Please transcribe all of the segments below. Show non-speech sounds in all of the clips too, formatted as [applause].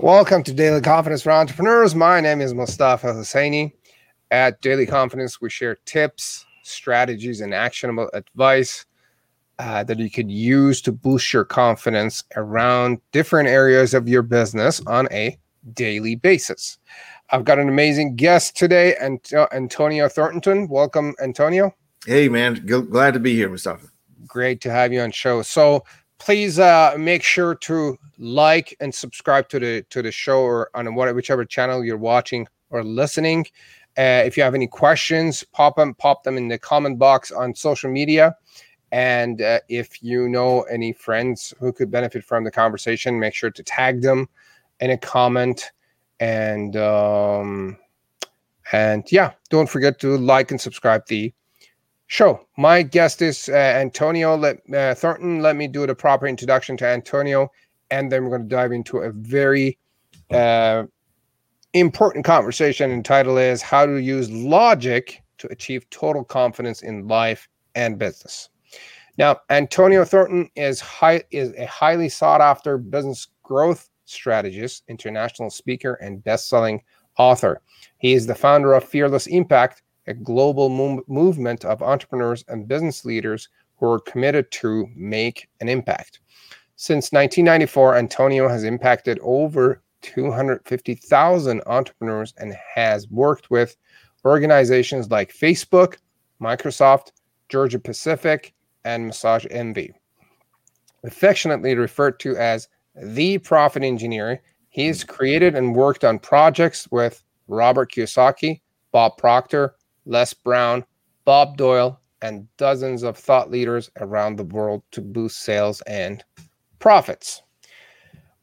Welcome to Daily Confidence for Entrepreneurs. My name is Mustafa Husseini. At Daily Confidence, we share tips, strategies, and actionable advice uh, that you could use to boost your confidence around different areas of your business on a daily basis. I've got an amazing guest today, Antonio Thornton. Welcome, Antonio. Hey, man. G- glad to be here, Mustafa. Great to have you on show. So please uh, make sure to like and subscribe to the to the show or on whatever whichever channel you're watching or listening. Uh, if you have any questions, pop them pop them in the comment box on social media. And uh, if you know any friends who could benefit from the conversation, make sure to tag them in a comment. And um, and yeah, don't forget to like and subscribe the show. My guest is uh, Antonio let, uh, Thornton. Let me do the proper introduction to Antonio, and then we're going to dive into a very uh, important conversation. And title is "How to Use Logic to Achieve Total Confidence in Life and Business." Now, Antonio Thornton is high is a highly sought after business growth strategist, international speaker, and best-selling author. He is the founder of Fearless Impact a global mo- movement of entrepreneurs and business leaders who are committed to make an impact. Since 1994, Antonio has impacted over 250,000 entrepreneurs and has worked with organizations like Facebook, Microsoft, Georgia Pacific, and Massage Envy. Affectionately referred to as the profit engineer, he has created and worked on projects with Robert Kiyosaki, Bob Proctor, Les Brown, Bob Doyle, and dozens of thought leaders around the world to boost sales and profits.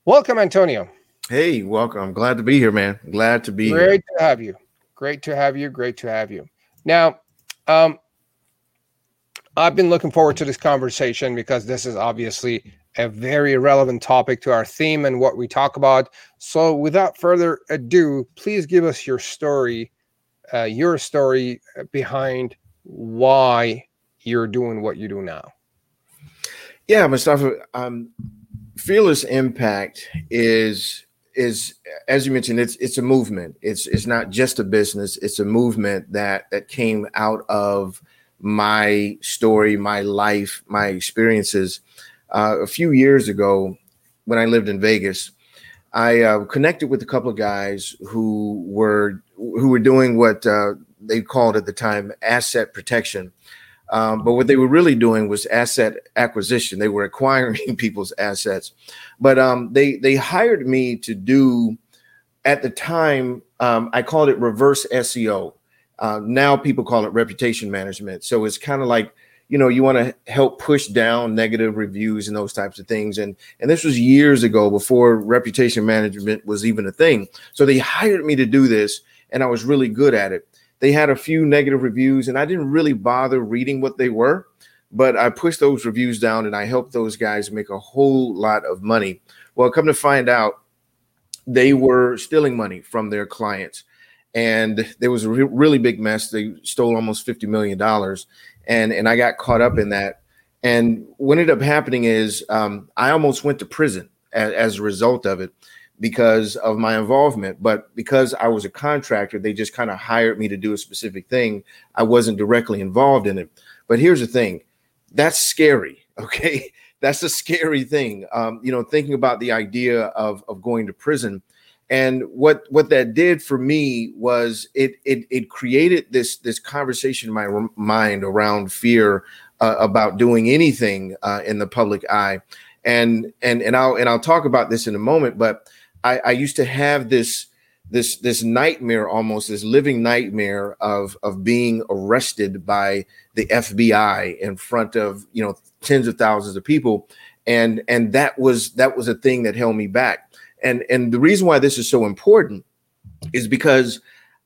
Welcome, Antonio. Hey, welcome. I'm glad to be here, man. Glad to be Great here. Great to have you. Great to have you. Great to have you. Now, um, I've been looking forward to this conversation because this is obviously a very relevant topic to our theme and what we talk about. So, without further ado, please give us your story uh, your story behind why you're doing what you do now. Yeah, Mustafa, um, fearless impact is is as you mentioned, it's it's a movement. It's it's not just a business. It's a movement that that came out of my story, my life, my experiences. Uh, a few years ago, when I lived in Vegas, I uh, connected with a couple of guys who were who were doing what uh, they called at the time asset protection. Um, but what they were really doing was asset acquisition. They were [laughs] acquiring people's assets. But um, they they hired me to do at the time um, I called it reverse SEO. Uh, now people call it reputation management. So it's kind of like you know you want to help push down negative reviews and those types of things. And and this was years ago before reputation management was even a thing. So they hired me to do this and i was really good at it. They had a few negative reviews and i didn't really bother reading what they were but i pushed those reviews down and i helped those guys make a whole lot of money. Well come to find out they were stealing money from their clients and there was a re- really big mess. They stole almost 50 million dollars and and I got caught up in that. And what ended up happening is um, I almost went to prison as, as, a result of it because of my involvement. But because I was a contractor, they just kind of hired me to do a specific thing. I wasn't directly involved in it. But here's the thing that's scary. [laughs] Okay. That's a scary thing. Um, you know, thinking about the idea of, of going to prison and what what that did for me was it it it created this this conversation in my mind around fear uh, about doing anything uh, in the public eye. And and and I'll and I'll talk about this in a moment but I, I used to have this this this nightmare almost this living nightmare of of being arrested by the FBI in front of you know tens of thousands of people. And and that was that was a thing that held me back and and the reason why this is so important is because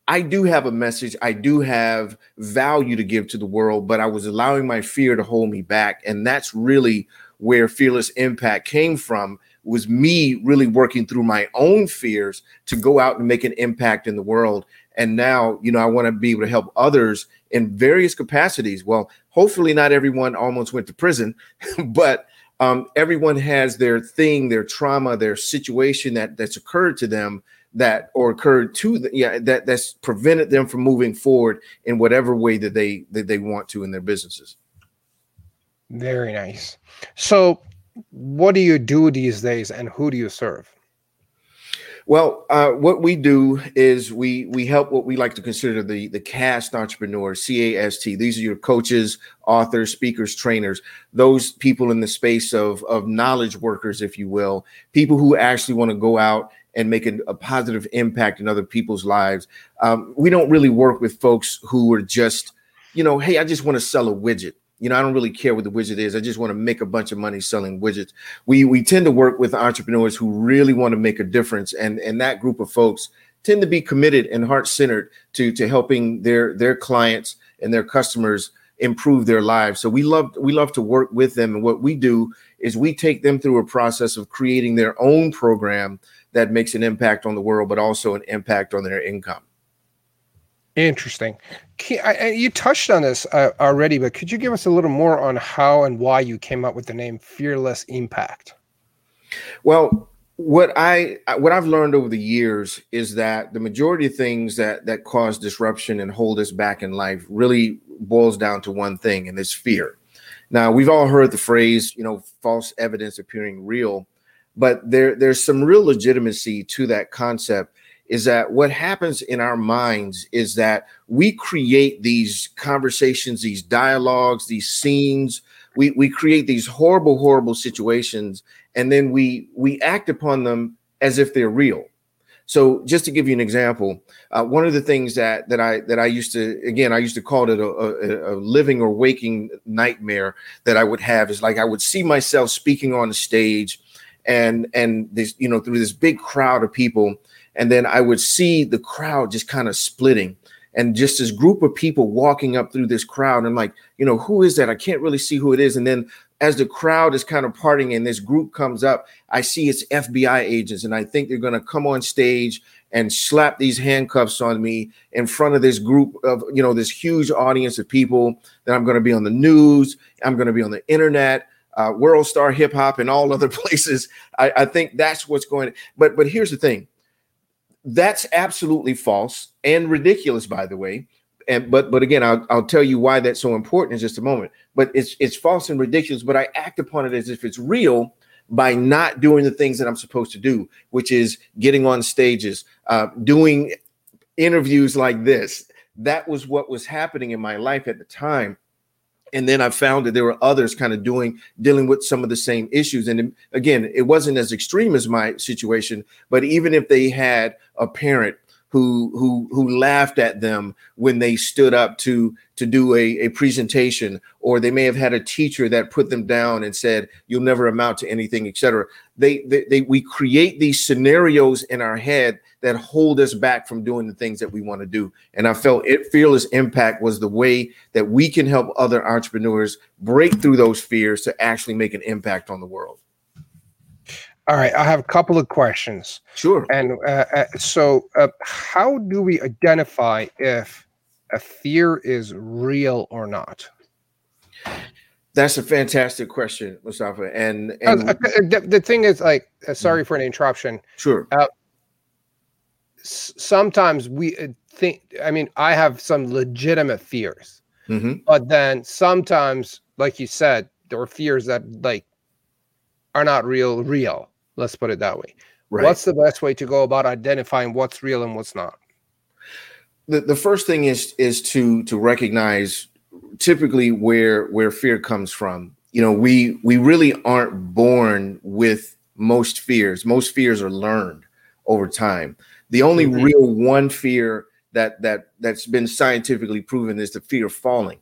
I do have a message, I do have value to give to the world, but I was allowing my fear to hold me back, and that's really where fearless impact came from was me really working through my own fears to go out and make an impact in the world and now you know i want to be able to help others in various capacities. Well hopefully not everyone almost went to prison [laughs] but Um, everyone has their thing, their trauma, their situation that that's occurred to them that or occurred to the, yeah that that's prevented them from moving forward in whatever way that they that they want to in their businesses. Very nice. So, what do you do these days, and who do you serve? Well, uh, what we do is we we help what we like to consider the the cast entrepreneurs, C A S T. These are your coaches, authors, speakers, trainers, those people in the space of of knowledge workers, if you will, people who actually want to go out and make a, a positive impact in other people's lives. Um, we don't really work with folks who are just, you know, hey, I just want to sell a widget. You know, I don't really care what the widget is. I just want to make a bunch of money selling widgets. We we tend to work with entrepreneurs who really want to make a difference, and and that group of folks tend to be committed and heart centered to to helping their their clients and their customers improve their lives. So we love we love to work with them, and what we do is we take them through a process of creating their own program that makes an impact on the world, but also an impact on their income. Interesting. You touched on this uh, already, but could you give us a little more on how and why you came up with the name Fearless Impact? Well, what I what I've learned over the years is that the majority of things that that cause disruption and hold us back in life really boils down to one thing, and it's fear. Now, we've all heard the phrase, you know, false evidence appearing real, but there there's some real legitimacy to that concept is that what happens in our minds is that we create these conversations, these dialogues, these scenes. We, we create these horrible, horrible situations, and then we we act upon them as if they're real. So, just to give you an example, uh, one of the things that that I that I used to again I used to call it a, a, a living or waking nightmare that I would have is like I would see myself speaking on the stage, and and this you know through this big crowd of people, and then I would see the crowd just kind of splitting and just this group of people walking up through this crowd. And like, you know, who is that? I can't really see who it is. And then as the crowd is kind of parting and this group comes up, I see it's FBI agents. And I think they're going to come on stage and slap these handcuffs on me in front of this group of, you know, this huge audience of people that I'm going to be on the news. I'm going to be on the internet. Uh, World Star Hip Hop and all other [laughs] places. I, I think that's what's going. But but here's the thing: that's absolutely false and ridiculous, by the way. And but but again, I'll, I'll tell you why that's so important in just a moment. But it's it's false and ridiculous. But I act upon it as if it's real by not doing the things that I'm supposed to do, which is getting on stages, uh, doing interviews like this. That was what was happening in my life at the time and then I found that there were others kind of doing dealing with some of the same issues. And again, it wasn't as extreme as my situation, but even if they had a parent who who who laughed at them when they stood up to to do a, a presentation or they may have had a teacher that put them down and said you'll never amount to anything etc they, they, they we create these scenarios in our head that hold us back from doing the things that we want to do and i felt it fearless impact was the way that we can help other entrepreneurs break through those fears to actually make an impact on the world all right, I have a couple of questions. Sure. And uh, uh, so, uh, how do we identify if a fear is real or not? That's a fantastic question, Mustafa. And, and uh, the, the, thing is, like, uh, sorry for an interruption. Sure. Sometimes we think. I mean, I have some legitimate fears, mm-hmm. but then sometimes, like you said, there are fears that like are not real. Real Let's put it that way. Right. What's the best way to go about identifying what's real and what's not? The, the first thing is is to to recognize typically where where fear comes from. You know, we we really aren't born with most fears. Most fears are learned over time. The only mm-hmm. real one fear that that that's been scientifically proven is the fear of falling.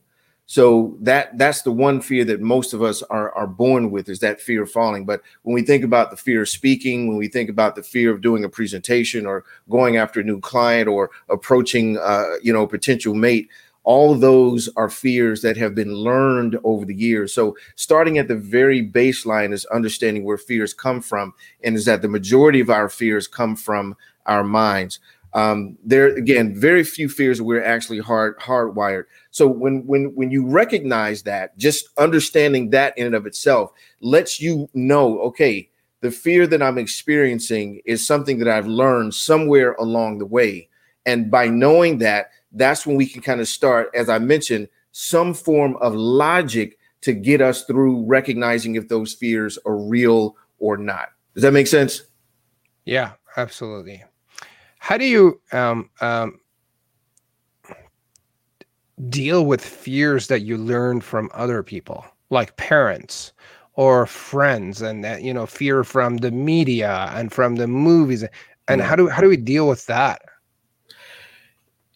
So that that's the one fear that most of us are are born with is that fear of falling. But when we think about the fear of speaking, when we think about the fear of doing a presentation or going after a new client or approaching uh, you know potential mate, all those are fears that have been learned over the years. So starting at the very baseline is understanding where fears come from, and is that the majority of our fears come from our minds. Um, there again, very few fears we're actually hard hardwired. So when when when you recognize that, just understanding that in and of itself lets you know, okay, the fear that I'm experiencing is something that I've learned somewhere along the way. And by knowing that, that's when we can kind of start, as I mentioned, some form of logic to get us through recognizing if those fears are real or not. Does that make sense? Yeah, absolutely. How do you um, um, deal with fears that you learn from other people, like parents or friends, and that you know, fear from the media and from the movies? And how do how do we deal with that?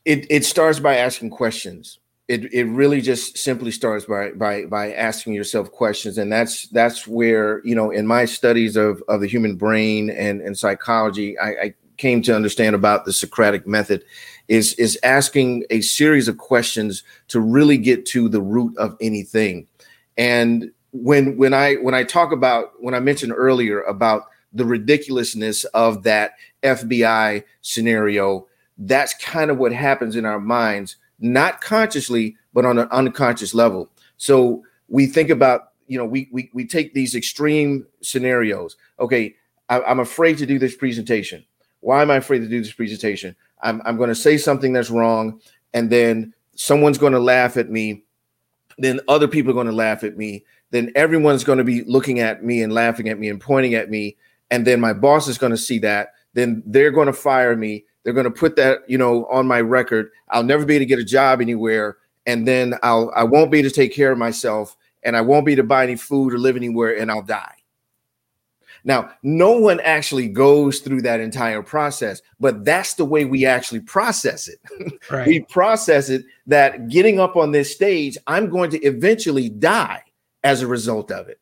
It it starts by asking questions it it really just simply starts by by by asking yourself questions and that's that's where you know in my studies of of the human brain and and psychology I, I came to understand about the Socratic method is is asking a series of questions to really get to the root of anything and when when I when I talk about when I mentioned earlier about the ridiculousness of that FBI scenario that's kind of what happens in our minds not consciously, but on an unconscious level. So we think about, you know, we we, we take these extreme scenarios. Okay, I, I'm afraid to do this presentation. Why am I afraid to do this presentation? I'm, I'm going to say something that's wrong, and then someone's going to laugh at me. Then other people are going to laugh at me. Then everyone's going to be looking at me and laughing at me and pointing at me. And then my boss is going to see that. Then they're going to fire me. They're going to put that, you know, on my record. I'll never be able to get a job anywhere, and then I'll I won't be able to take care of myself, and I won't be able to buy any food or live anywhere, and I'll die. Now, no one actually goes through that entire process, but that's the way we actually process it. [laughs] Right. we process it that getting up on this stage, I'm going to eventually die as a result of it.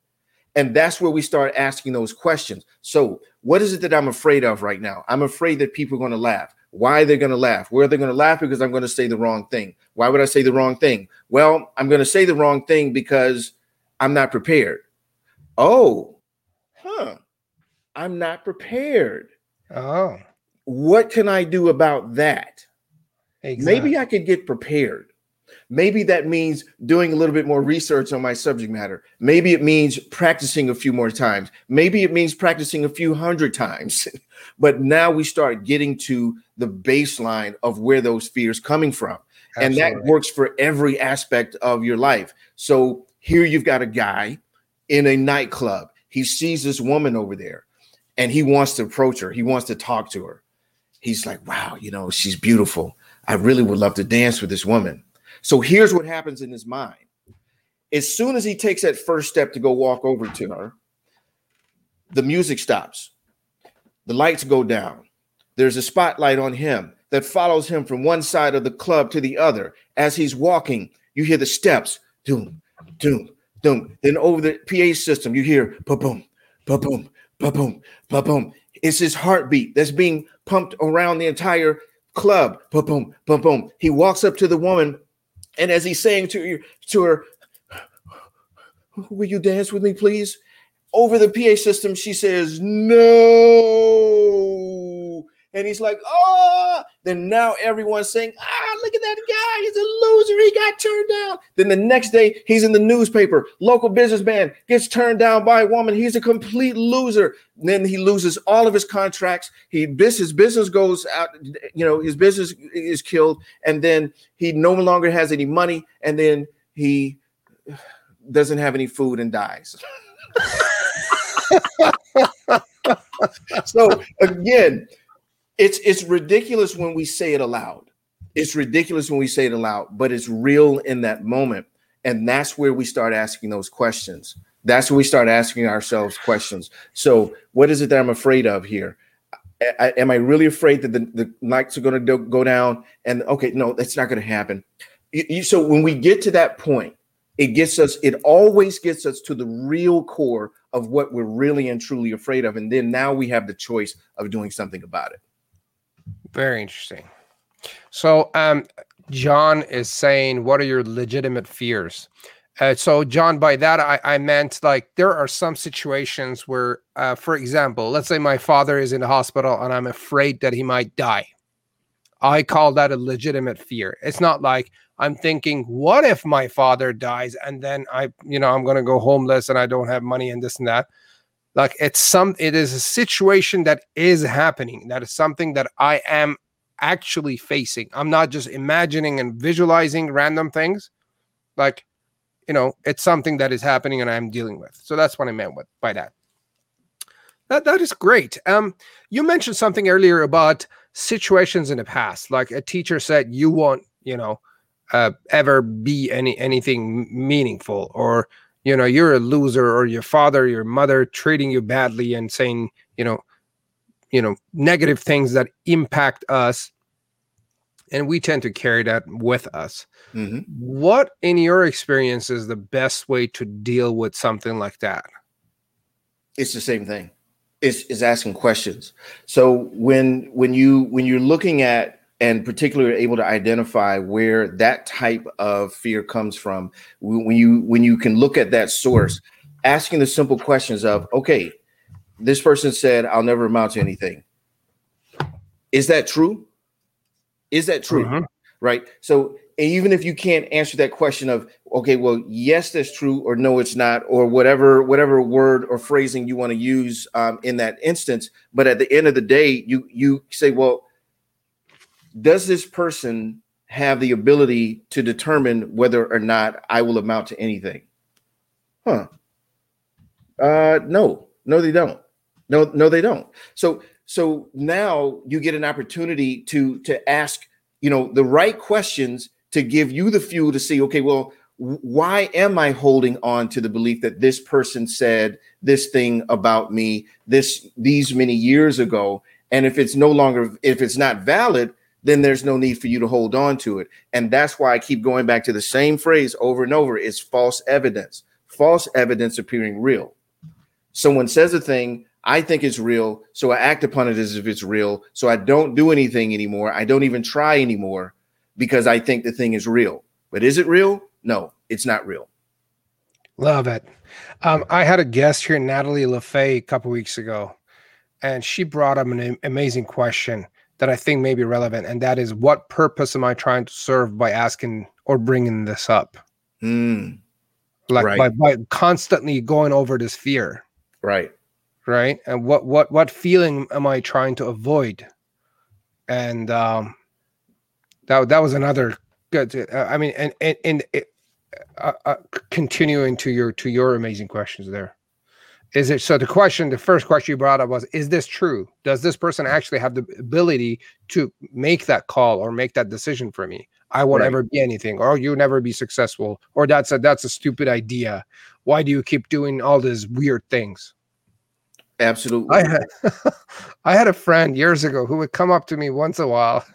And that's where we start asking those questions. So, what is it that I'm afraid of right now? I'm afraid that people are going to laugh. Why are they going to laugh? Where are they going to laugh? Because I'm going to say the wrong thing. Why would I say the wrong thing? Well, I'm going to say the wrong thing because I'm not prepared. Oh, huh. I'm not prepared. Oh. What can I do about that? Exactly. Maybe I could get prepared. Maybe that means doing a little bit more research on my subject matter. Maybe it means practicing a few more times. Maybe it means practicing a few hundred times. [laughs] but now we start getting to the baseline of where those fears coming from. Absolutely. And that works for every aspect of your life. So here you've got a guy in a nightclub. He sees this woman over there and he wants to approach her. He wants to talk to her. He's like, wow, you know, she's beautiful. I really would love to dance with this woman. So here's what happens in his mind. As soon as he takes that first step to go walk over to her, the music stops. The lights go down. There's a spotlight on him that follows him from one side of the club to the other. As he's walking, you hear the steps, doom, doom, doom. Then over the PA system, you hear ba boom, ba boom, ba boom, ba boom. It's his heartbeat that's being pumped around the entire club. Ba boom, ba boom. He walks up to the woman and as he's saying to to her, will you dance with me, please? Over the PA system, she says, no. And he's like, oh, then now everyone's saying, ah, look at that guy. He's a loser. He got turned down. Then the next day, he's in the newspaper. Local businessman gets turned down by a woman. He's a complete loser. And then he loses all of his contracts. He his business goes out, you know, his business is killed. And then he no longer has any money. And then he doesn't have any food and dies. [laughs] so again, it's it's ridiculous when we say it aloud. It's ridiculous when we say it aloud, but it's real in that moment. And that's where we start asking those questions. That's when we start asking ourselves questions. So, what is it that I'm afraid of here? I, am I really afraid that the, the lights are going to go down? And okay, no, that's not going to happen. You, you, so when we get to that point, it gets us. It always gets us to the real core of what we're really and truly afraid of, and then now we have the choice of doing something about it. Very interesting. So, um, John is saying, "What are your legitimate fears?" Uh, so, John, by that I, I meant like there are some situations where, uh, for example, let's say my father is in the hospital and I'm afraid that he might die. I call that a legitimate fear. It's not like I'm thinking, what if my father dies and then I, you know, I'm going to go homeless and I don't have money and this and that. Like it's some, it is a situation that is happening. That is something that I am actually facing. I'm not just imagining and visualizing random things. Like, you know, it's something that is happening and I'm dealing with. So that's what I meant with by that. That that is great. Um, you mentioned something earlier about situations in the past, like a teacher said you won't, you know, uh, ever be any anything meaningful, or you know, you're a loser, or your father, your mother treating you badly and saying, you know, you know, negative things that impact us, and we tend to carry that with us. Mm-hmm. What, in your experience, is the best way to deal with something like that? It's the same thing is is asking questions. So when when you when you're looking at and particularly able to identify where that type of fear comes from, when you when you can look at that source, asking the simple questions of, okay, this person said I'll never amount to anything. Is that true? Is that true? Mm-hmm. Right. So even if you can't answer that question of okay well yes that's true or no it's not or whatever whatever word or phrasing you want to use um, in that instance but at the end of the day you you say well does this person have the ability to determine whether or not i will amount to anything? Huh. Uh no. No they don't. No no they don't. So so now you get an opportunity to to ask you know the right questions to give you the fuel to see, okay, well, why am I holding on to the belief that this person said this thing about me this these many years ago? And if it's no longer, if it's not valid, then there's no need for you to hold on to it. And that's why I keep going back to the same phrase over and over is false evidence, false evidence appearing real. Someone says a thing, I think it's real, so I act upon it as if it's real. So I don't do anything anymore. I don't even try anymore because I think the thing is real. But is it real? No, it's not real. Love it. Um, I had a guest here, Natalie LaFay, a couple weeks ago, and she brought up an amazing question that I think may be relevant, and that is, what purpose am I trying to serve by asking or bringing this up? Mm, like right. by, by constantly going over this fear, right? Right, and what what what feeling am I trying to avoid? And um, that that was another good. Uh, I mean, and and, and it, uh, uh, continuing to your to your amazing questions there. Is it so? The question, the first question you brought up was: Is this true? Does this person actually have the ability to make that call or make that decision for me? I won't right. ever be anything, or you'll never be successful, or that's a that's a stupid idea. Why do you keep doing all these weird things? Absolutely. I had [laughs] I had a friend years ago who would come up to me once a while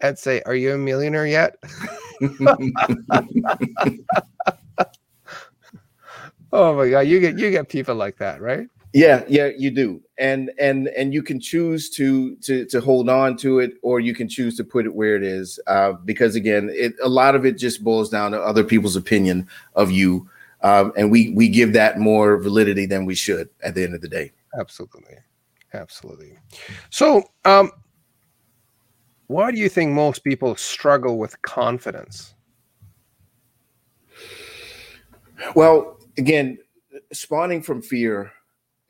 and say, "Are you a millionaire yet?" [laughs] [laughs] oh my god, you get you get people like that, right? Yeah, yeah, you do, and and and you can choose to to to hold on to it, or you can choose to put it where it is, uh, because again, it a lot of it just boils down to other people's opinion of you, um, and we we give that more validity than we should at the end of the day. Absolutely, absolutely. So, um, why do you think most people struggle with confidence? Well, again, spawning from fear,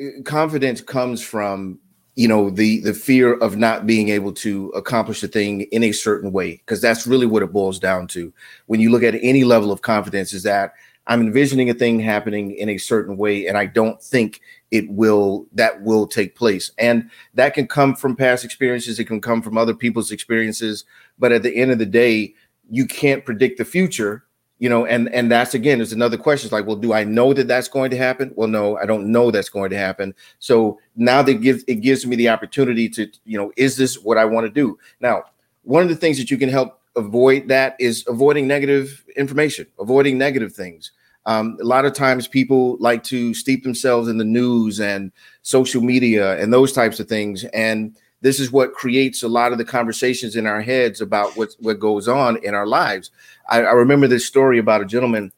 uh, confidence comes from you know the the fear of not being able to accomplish a thing in a certain way because that's really what it boils down to. When you look at any level of confidence is that i'm envisioning a thing happening in a certain way and i don't think it will that will take place. And that can come from past experiences it can come from other people's experiences but at the end of the day you can't predict the future you know and and that's again is another question. It's like well do i know that that's going to happen? Well no i don't know that's going to happen. So now that gives it gives me the opportunity to you know is this what i want to do? Now one of the things that you can help avoid that is avoiding negative information avoiding negative things. Um, a lot of times people like to steep themselves in the news and social media and those types of things. And this is what creates a lot of the conversations in our heads about what, what goes on in our lives. I, I remember this story about a gentleman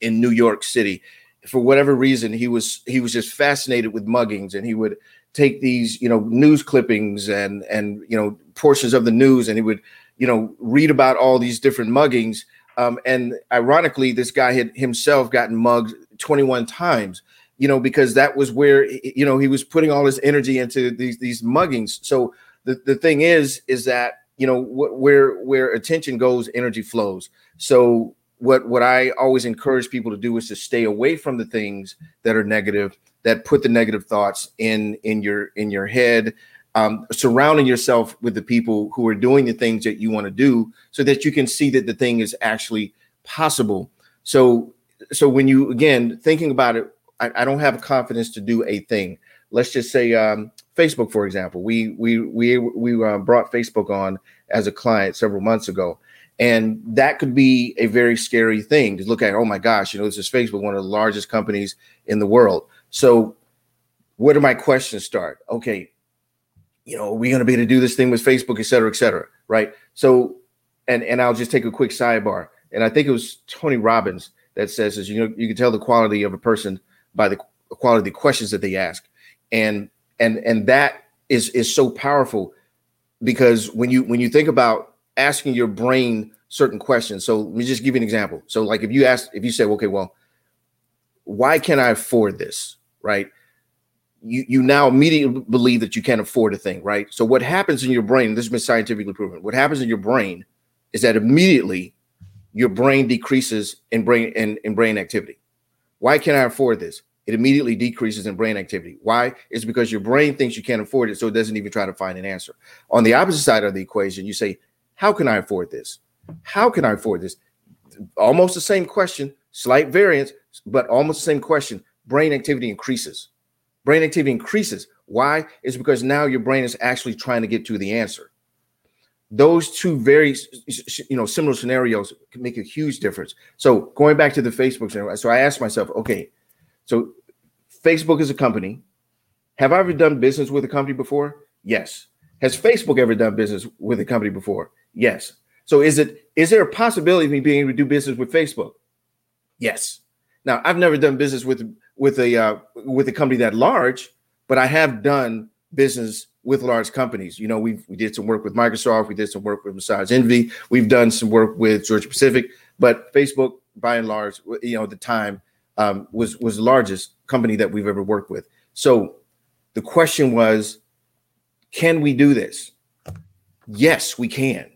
in New York City. For whatever reason, he was he was just fascinated with muggings, and he would take these you know news clippings and and you know portions of the news and he would you know read about all these different muggings um, and ironically this guy had himself gotten mugged 21 times you know because that was where you know he was putting all his energy into these these muggings. So the, the thing is is that you know wh- where where attention goes energy flows. So what what i always encourage people to do is to stay away from the things that are negative that put the negative thoughts in in your in your head. Um, surrounding yourself with the people who are doing the things that you want to do so that you can see that the thing is actually possible. So so when you again thinking about it I, I don't have confidence to do a thing. Let's just say um, facebook for example. We we we we uh, brought facebook on as a client several months ago and that could be a very scary thing to look at. Oh my gosh you know this is facebook one of the largest companies in the world. So where do my questions start? Okay you know, are we going to be able to do this thing with Facebook, et cetera, et cetera, right? So, and and I'll just take a quick sidebar. And I think it was Tony Robbins that says, is you know, you can tell the quality of a person by the quality of the questions that they ask, and and and that is is so powerful because when you when you think about asking your brain certain questions. So let me just give you an example. So like if you ask, if you say, okay, well, why can I afford this, right? you you now immediately believe that you can't afford a thing, right? So what happens in your brain? This has been scientifically proven. What happens in your brain is that immediately your brain decreases in brain in, in brain activity. Why can't I afford this? It immediately decreases in brain activity. Why? It's because your brain thinks you can't afford it, so it doesn't even try to find an answer. On the opposite side of the equation, you say, How can I afford this? How can I afford this? Almost the same question, slight variance, but almost the same question. Brain activity increases brain activity increases. Why? It's because now your brain is actually trying to get to the answer. Those two very, you know, similar scenarios can make a huge difference. So going back to the Facebook scenario, so I asked myself, okay, so Facebook is a company. Have I ever done business with a company before? Yes. Has Facebook ever done business with a company before? Yes. So is it is there a possibility of me being able to do business with Facebook? Yes. Now I've never done business with with a uh, with a company that large, but I have done business with large companies. You know, we we did some work with Microsoft, we did some work with Massage Envy, we've done some work with Georgia Pacific, but Facebook, by and large, you know, at the time um, was was the largest company that we've ever worked with. So the question was, can we do this? Yes, we can.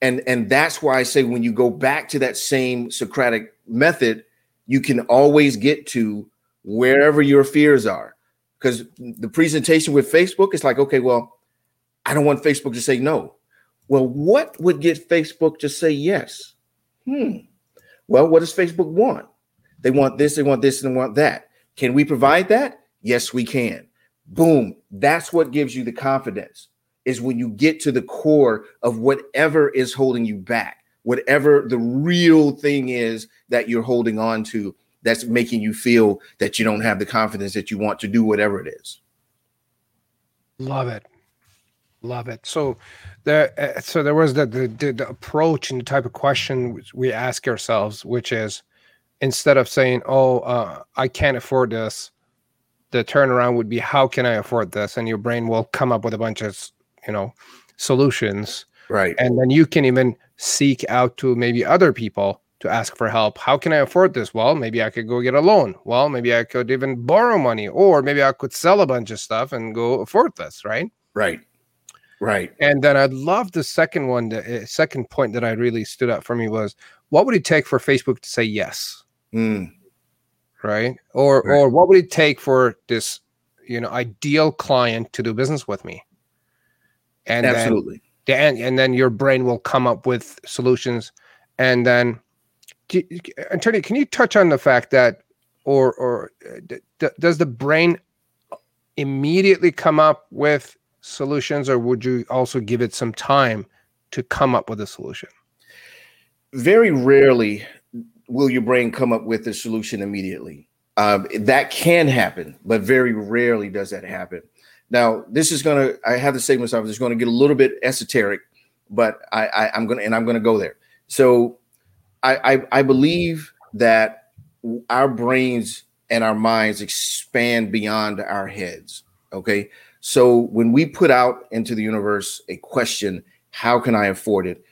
And and that's why I say when you go back to that same Socratic method, you can always get to wherever your fears are. Because the presentation with Facebook is like, okay, well, I don't want Facebook to say no. Well, what would get Facebook to say yes? Hmm. Well, what does Facebook want? They want this, they want this, and they want that. Can we provide that? Yes, we can. Boom. That's what gives you the confidence, is when you get to the core of whatever is holding you back, whatever the real thing is that you're holding on to that's making you feel that you don't have the confidence that you want to do whatever it is. Love it. Love it. So there, uh, so there was the, the the approach and the type of question we ask ourselves, which is instead of saying, "Oh, uh, I can't afford this," the turnaround would be, "How can I afford this?" And your brain will come up with a bunch of you know solutions, right? And then you can even seek out to maybe other people to ask for help. How can I afford this? Well, maybe I could go get a loan. Well, maybe I could even borrow money, or maybe I could sell a bunch of stuff and go afford this, right? Right. Right. And then I'd love the second one, the uh, second point that I really stood out for me was what would it take for Facebook to say yes? Mm. Right. Or right. or what would it take for this, you know, ideal client to do business with me? And absolutely. Then, and, and then your brain will come up with solutions. And then Antonio, can you touch on the fact that, or or d- does the brain immediately come up with solutions, or would you also give it some time to come up with a solution? Very rarely will your brain come up with a solution immediately. Um, that can happen, but very rarely does that happen. Now, this is going to, I have to say myself, it's going to get a little bit esoteric, but I, I, I'm going to, and I'm going to go there. So I, I, I believe that our brains and our minds expand beyond our heads. Okay. So when we put out into the universe a question, how can I afford it?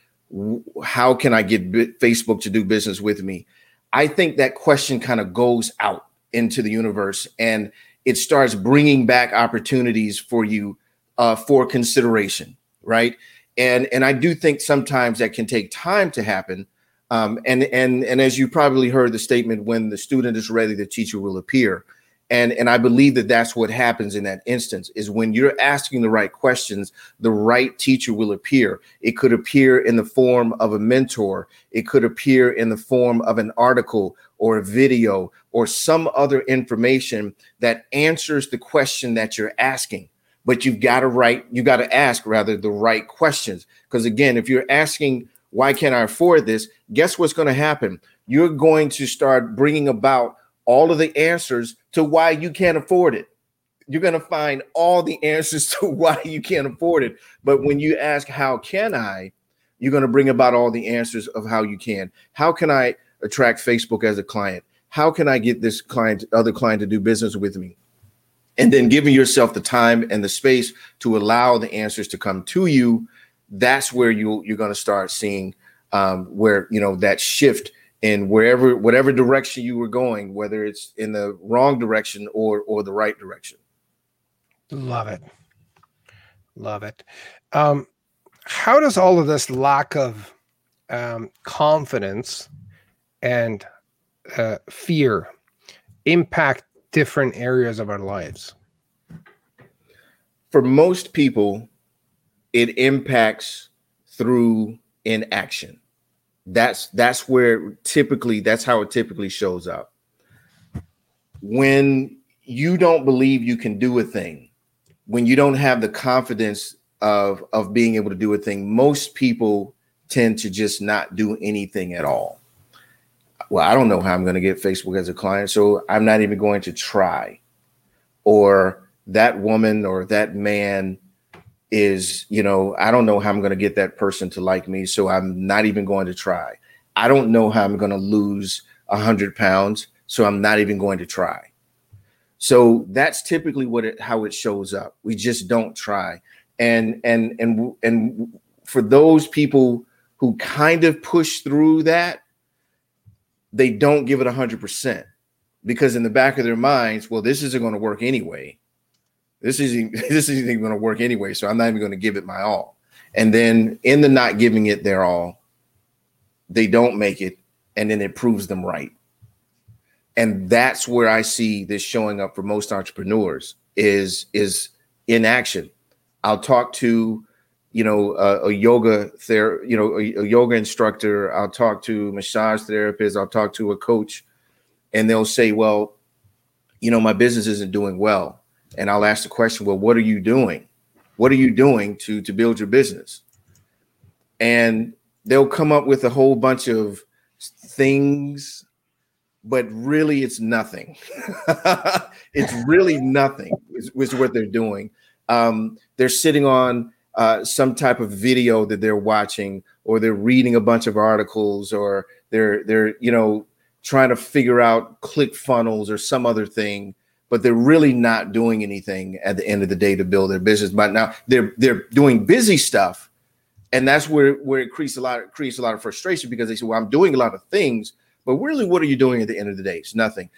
How can I get Facebook to do business with me? I think that question kind of goes out into the universe and it starts bringing back opportunities for you uh, for consideration, right? And and I do think sometimes that can take time to happen. Um, and and and as you probably heard the statement, when the student is ready, the teacher will appear and and i believe that that's what happens in that instance is when you're asking the right questions the right teacher will appear. It could appear in the form of a mentor. It could appear in the form of an article or a video or some other information that answers the question that you're asking. But you've got to write you got to ask rather the right questions. Because again if you're asking why can't i afford this? Guess what's going to happen? You're going to start bringing about all of the answers to why you can't afford it. You're going to find all the answers [laughs] to why you can't afford it. But when you ask, How can I? you're going to bring about all the answers of how you can. How can I attract Facebook as a client? How can I get this client, other client to do business with me? And then giving yourself the time and the space to allow the answers to come to you. That's where you you're going to start seeing um, where you know that shift in wherever whatever direction you were going whether it's in the wrong direction or or the right direction. Love it. Love it. Um how does all of this lack of um, confidence and uh, fear impact different areas of our lives? For most people it impacts through inaction that's that's where typically that's how it typically shows up. When you don't believe you can do a thing when you don't have the confidence of of being able to do a thing most people tend to just not do anything at all. Well i don't know how i'm going to get facebook as a client so i'm not even going to try. Or that woman or that man is, you know, I don't know how I'm going to get that person to like me. So I'm not even going to try. I don't know how I'm going to lose a hundred pounds. So I'm not even going to try. So that's typically what it, how it shows up. We just don't try. And, and, and, and for those people who kind of push through that, they don't give it a hundred percent because in the back of their minds, well, this isn't going to work anyway this isn't [laughs] this isn't even going to work anyway so i'm not even going to give it my all. And then in the not giving it their all they don't make it and then it proves them right. And that's where i see this showing up for most entrepreneurs is is inaction i'll talk to you know a, a yoga ther you know a, a yoga instructor. I'll talk to massage therapist i'll talk to a coach. And they'll say well you know my business isn't doing well and I'll ask the question, well, what are you doing? What are you doing to to build your business? And they'll come up with a whole bunch of things, but really it's nothing. [laughs] it's really nothing is, is, what they're doing. Um, they're sitting on uh, some type of video that they're watching, or they're reading a bunch of articles, or they're they're you know trying to figure out ClickFunnels or some other thing but they're really not doing anything at the end of the day to build their business. But now they're they're doing busy stuff, and that's where where it creates a lot of, creates a lot of frustration because they say, "Well, I'm doing a lot of things, but really, what are you doing at the end of the day? It's nothing."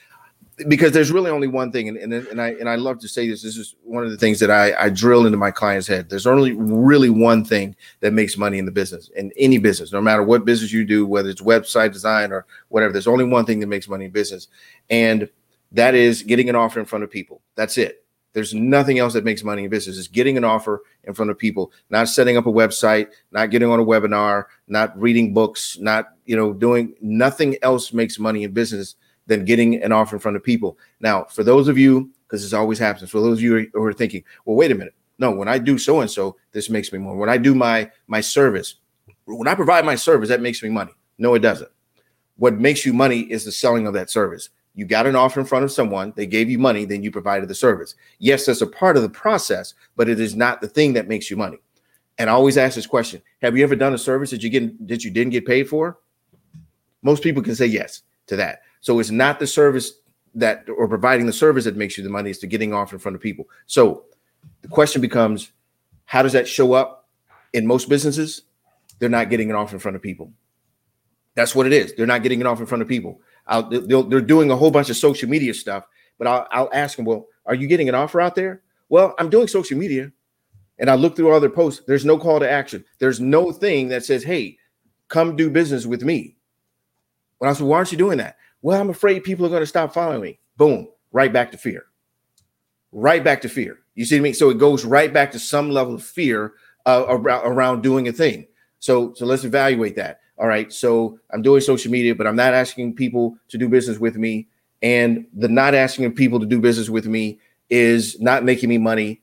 Because there's really only one thing, and, and, and I and I love to say this. This is one of the things that I, I drill into my client's head. There's only really one thing that makes money in the business, in any business, no matter what business you do, whether it's website design or whatever. There's only one thing that makes money in business, and that is getting an offer in front of people. That's it. There's nothing else that makes money in business. It's getting an offer in front of people, not setting up a website, not getting on a webinar, not reading books, not, you know, doing nothing else makes money in business than getting an offer in front of people. Now, for those of you, because this always happens, for those of you who are thinking, well, wait a minute. No, when I do so and so, this makes me more. When I do my my service, when I provide my service, that makes me money. No, it doesn't. What makes you money is the selling of that service. You got an offer in front of someone, they gave you money, then you provided the service. Yes, that's a part of the process, but it is not the thing that makes you money. And I always ask this question: Have you ever done a service that you get that you didn't get paid for? Most people can say yes to that. So it's not the service that or providing the service that makes you the money, it's the getting off in front of people. So The question becomes, how does that show up in most businesses? They're not getting it off in front of people. That's what it is. They're not getting it off in front of people. They're doing a whole bunch of social media stuff, but I'll, I'll ask them, well, are you getting an offer out there? Well, I'm doing social media and I look through all their posts. There's no call to action. There's no thing that says, hey, come do business with me. When I said, why aren't you doing that? Well, I'm afraid people are going to stop following me. Boom, right back to fear. Right back to fear. You see what I mean? So it goes right back to some level of fear uh, around, around doing a thing. So, so let's evaluate that. All right. So I'm doing social media, but I'm not asking people to do business with me. And the not asking people to do business with me is not making me money.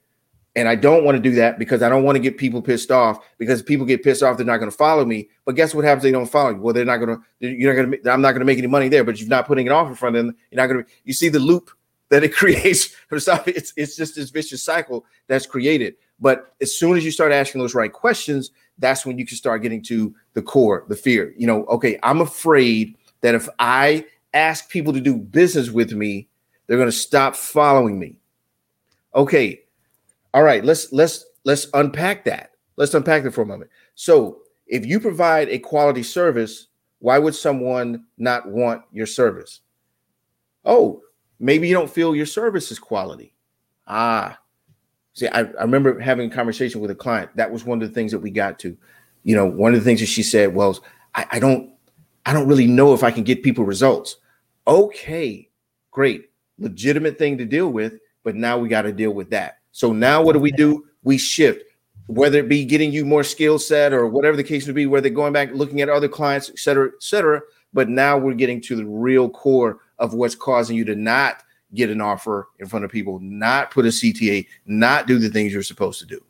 And I don't want to do that because I don't want to get people pissed off because people get pissed off, they're not going to follow me. But guess what happens? They don't follow you. Well, they're not going to, you're not going to, I'm not going to make any money there, but you're not putting it off in front of them. You're not going to, you see the loop that it [laughs] creates. It's, it's just this vicious cycle that's created. But as soon as you start asking those right questions, that's when you can start getting to the core, the fear. You know, okay, I'm afraid that if I ask people to do business with me, they're going to stop following me. Okay. All right, let's let's let's unpack that. Let's unpack it for a moment. So, if you provide a quality service, why would someone not want your service? Oh, maybe you don't feel your service is quality. Ah, See, I, I remember having a conversation with a client. That was one of the things that we got to. You know, one of the things that she said was, I, I don't, I don't really know if I can get people results. Okay, great, legitimate thing to deal with, but now we got to deal with that. So now what do we do? We shift, whether it be getting you more skill set or whatever the case may be, whether going back looking at other clients, et cetera, et cetera. But now we're getting to the real core of what's causing you to not get an offer in front of people, not put a CTA, not do the things you're supposed to do.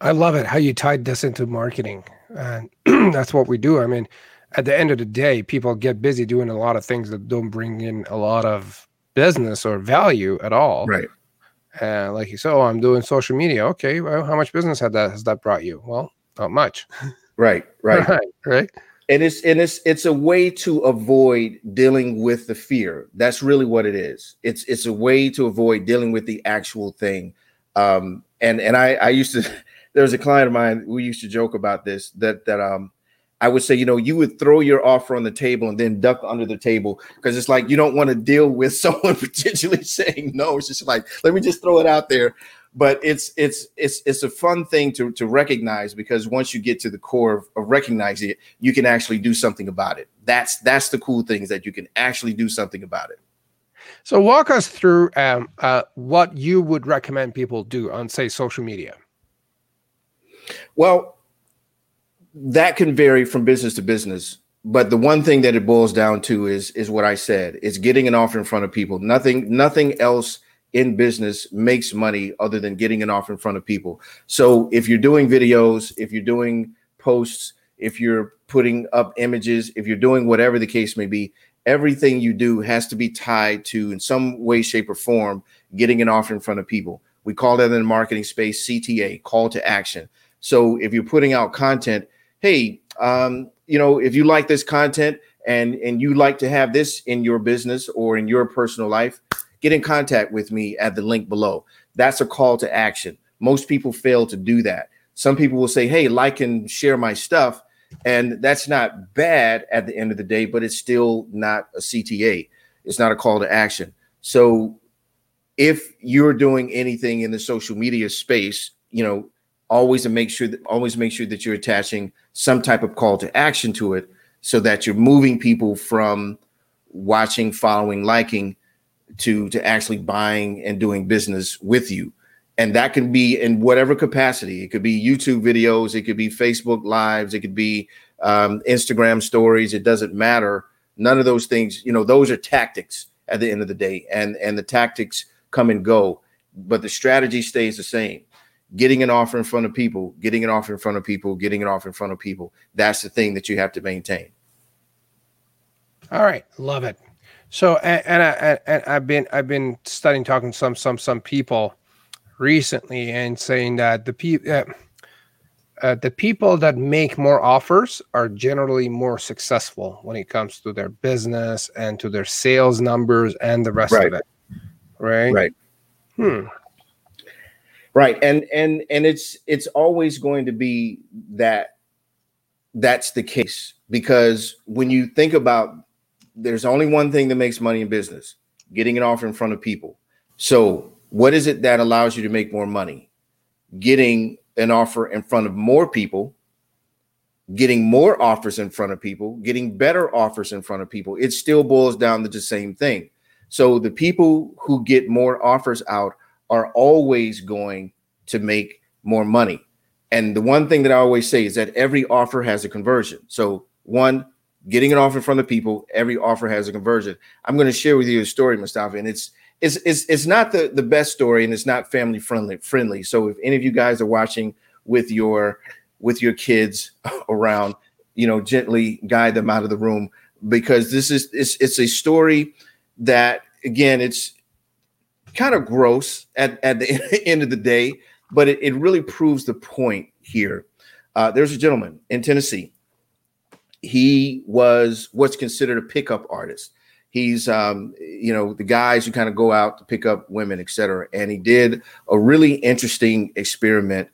I love it how you tied this into marketing. And [clears throat] that's what we do. I mean, at the end of the day, people get busy doing a lot of things that don't bring in a lot of business or value at all. Right. And like you said, oh, I'm doing social media. Okay, well, how much business had that has that brought you? Well, not much. Right, right, [laughs] right, right and it's and it's it's a way to avoid dealing with the fear. That's really what it is. It's it's a way to avoid dealing with the actual thing. Um and and i i used to [laughs] there was a client of mine we used to joke about this that that um I would say, you know, you would throw your offer on the table and then duck under the table because it's like you don't want to deal with [laughs] someone potentially saying no. It's just like, let me just throw it out there but it's it's it's it's a fun thing to to recognize because once you get to the core of, of recognizing it, you can actually do something about it. That's that's the cool thing is that you can actually do something about it. So walk us through um, uh, what you would recommend people do on say social media. Well, that can vary from business to business but the one thing that it boils down to is is what I said. It's getting an offer in front of people. Nothing nothing else in business makes money other than getting an offer in front of people. So if you're doing videos, if you're doing posts, if you're putting up images, if you're doing whatever the case may be, everything you do has to be tied to, in some way, shape, or form, getting an offer in front of people. We call that in the marketing space CTA, call to action. So if you're putting out content, hey, um, you know, if you like this content and and you like to have this in your business or in your personal life, get in contact with me at the link below. That's a call to action. Most people fail to do that. Some people will say, hey, like and share my stuff. And that's not bad at the end of the day, but it's still not a CTA. It's not a call to action. So if you're doing anything in the social media space, you know, always make sure that always make sure that you're attaching some type of call to action to it so that you're moving people from watching, following, liking to to actually buying and doing business with you. And that can be in whatever capacity. It could be youtube videos. It could be facebook lives. It could be um, instagram stories. It doesn't matter. None of those things you know those are tactics at the end of the day. And and the tactics come and go but the strategy stays the same. Getting an offer in front of people getting an offer in front of people getting an offer in front of people. That's the thing that you have to maintain. All right. Love it so and, and I and I've been I've been studying talking to some some some people recently and saying that the people uh, uh, the people that make more offers are generally more successful when it comes to their business and to their sales numbers and the rest right. of it. Right. Right. Hmm. Right. And and and it's it's always going to be that that's the case because when you think about there's only one thing that makes money in business, getting an offer in front of people. So, what is it that allows you to make more money? Getting an offer in front of more people, getting more offers in front of people, getting better offers in front of people. It still boils down to the same thing. So, the people who get more offers out are always going to make more money. And the one thing that I always say is that every offer has a conversion. So, one, getting an offer front of people, every offer has a conversion. I'm going to share with you a story, Mustafa, and it's it's it's, it's not the, the best story and it's not family friendly friendly. So if any of you guys are watching with your with your kids [laughs] around, you know, gently guide them out of the room because this is it's it's a story that again it's kind of gross at, at the [laughs] end of the day, but it, it really proves the point here. Uh, there's a gentleman in Tennessee. He was what's considered a pickup artist. He's, um, you know, the guys who kind of go out to pick up women, et cetera. And he did a really interesting experiment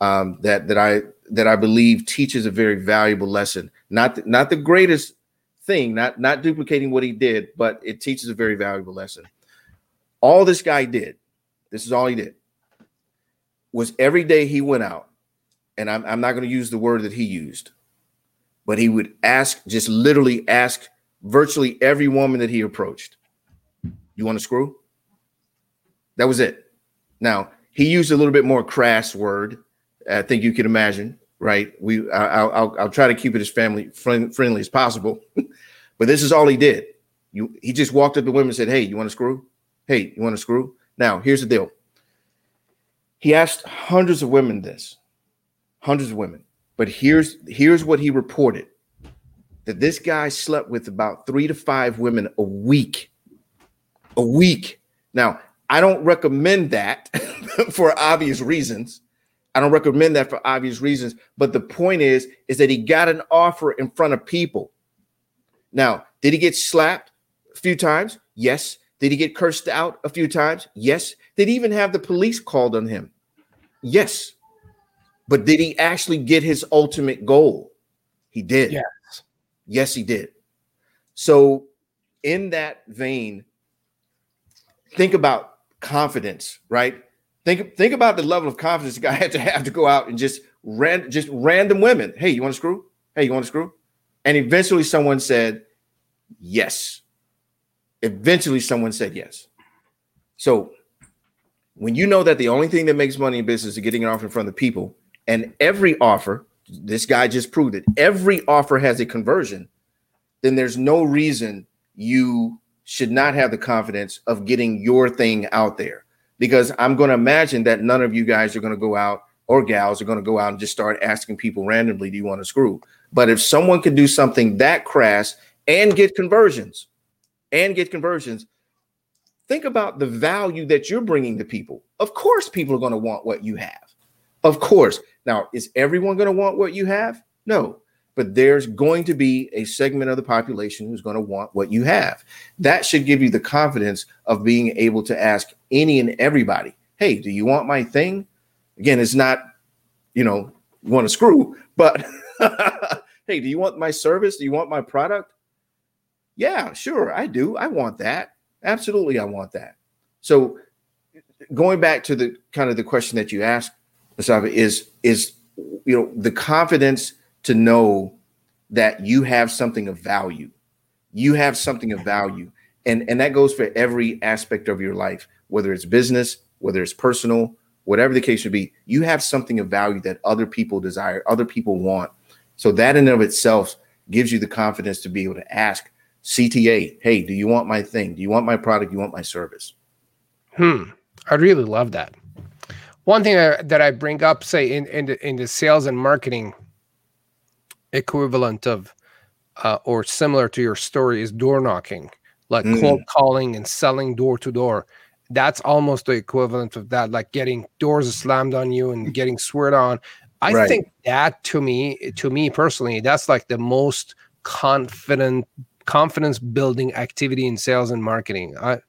um, that that I that I believe teaches a very valuable lesson. Not the, not the greatest thing, not not duplicating what he did, but it teaches a very valuable lesson. All this guy did, this is all he did, was every day he went out, and I'm, I'm not going to use the word that he used, but he would ask, just literally ask virtually every woman that he approached, You want to screw? That was it. Now, he used a little bit more crass word. I think you can imagine, right? We, I, will I'll try to keep it as family friend, friendly as possible, [laughs] but this is all he did. You, he just walked up to women and said, "Hey, you want to screw?" Hey, you want to screw? Now, here's the deal. He asked hundreds of women this, hundreds of women. But here's here's what he reported that this guy slept with about three to five women a week. A week. Now, I don't recommend that [laughs] for obvious reasons. I don't recommend that for obvious reasons. But the point is, is that he got an offer in front of people. Now, did he get slapped a few times? Yes. Did he get cursed out a few times? Yes. Did he even have the police called on him? Yes. But did he actually get his ultimate goal? He did. Yes. Yes, he did. So, in that vein, think about confidence, right? Think think about the level of confidence the guy [laughs] had to have to go out and just ran just random women. Hey, you want to screw? Hey, you want to screw? And eventually someone said yes. Eventually, someone said yes. So, when you know that the only thing that makes money in business is getting it off in front of the people, and every offer, this guy just proved it, every offer has a conversion, then there's no reason you should not have the confidence of getting your thing out there. Because I'm going to imagine that none of you guys are going to go out or gals are going to go out and just start asking people randomly, do you want to screw? But if someone can do something that crass and get conversions, and get conversions, think about the value that you're bringing to people. Of course, people are going to want what you have. Of course. Now, is everyone going to want what you have? No. But there's going to be a segment of the population who's going to want what you have. That should give you the confidence of being able to ask any and everybody, hey, do you want my thing? Again, it's not, you know, want to screw, but [laughs] hey, do you want my service? Do you want my product? Yeah, sure, I do. I want that. Absolutely, I want that. So, going back to the kind of the question that you asked, Mustafa, is is you know the confidence to know that you have something of value. You have something of value, and and that goes for every aspect of your life, whether it's business, whether it's personal, whatever the case should be. You have something of value that other people desire, other people want. So that in and of itself gives you the confidence to be able to ask CTA, hey, do you want my thing? Do you want my product? Do you want my service? Hmm. I'd really love that. One thing that I bring up, say in in the, in the sales and marketing equivalent of uh, or similar to your story is door knocking, like mm. cold calling and selling door to door. That's almost the equivalent of that, like getting doors slammed on you and getting sweared on. I right. think that to me, to me personally, that's like the most confident confidence building activity in sales and marketing. I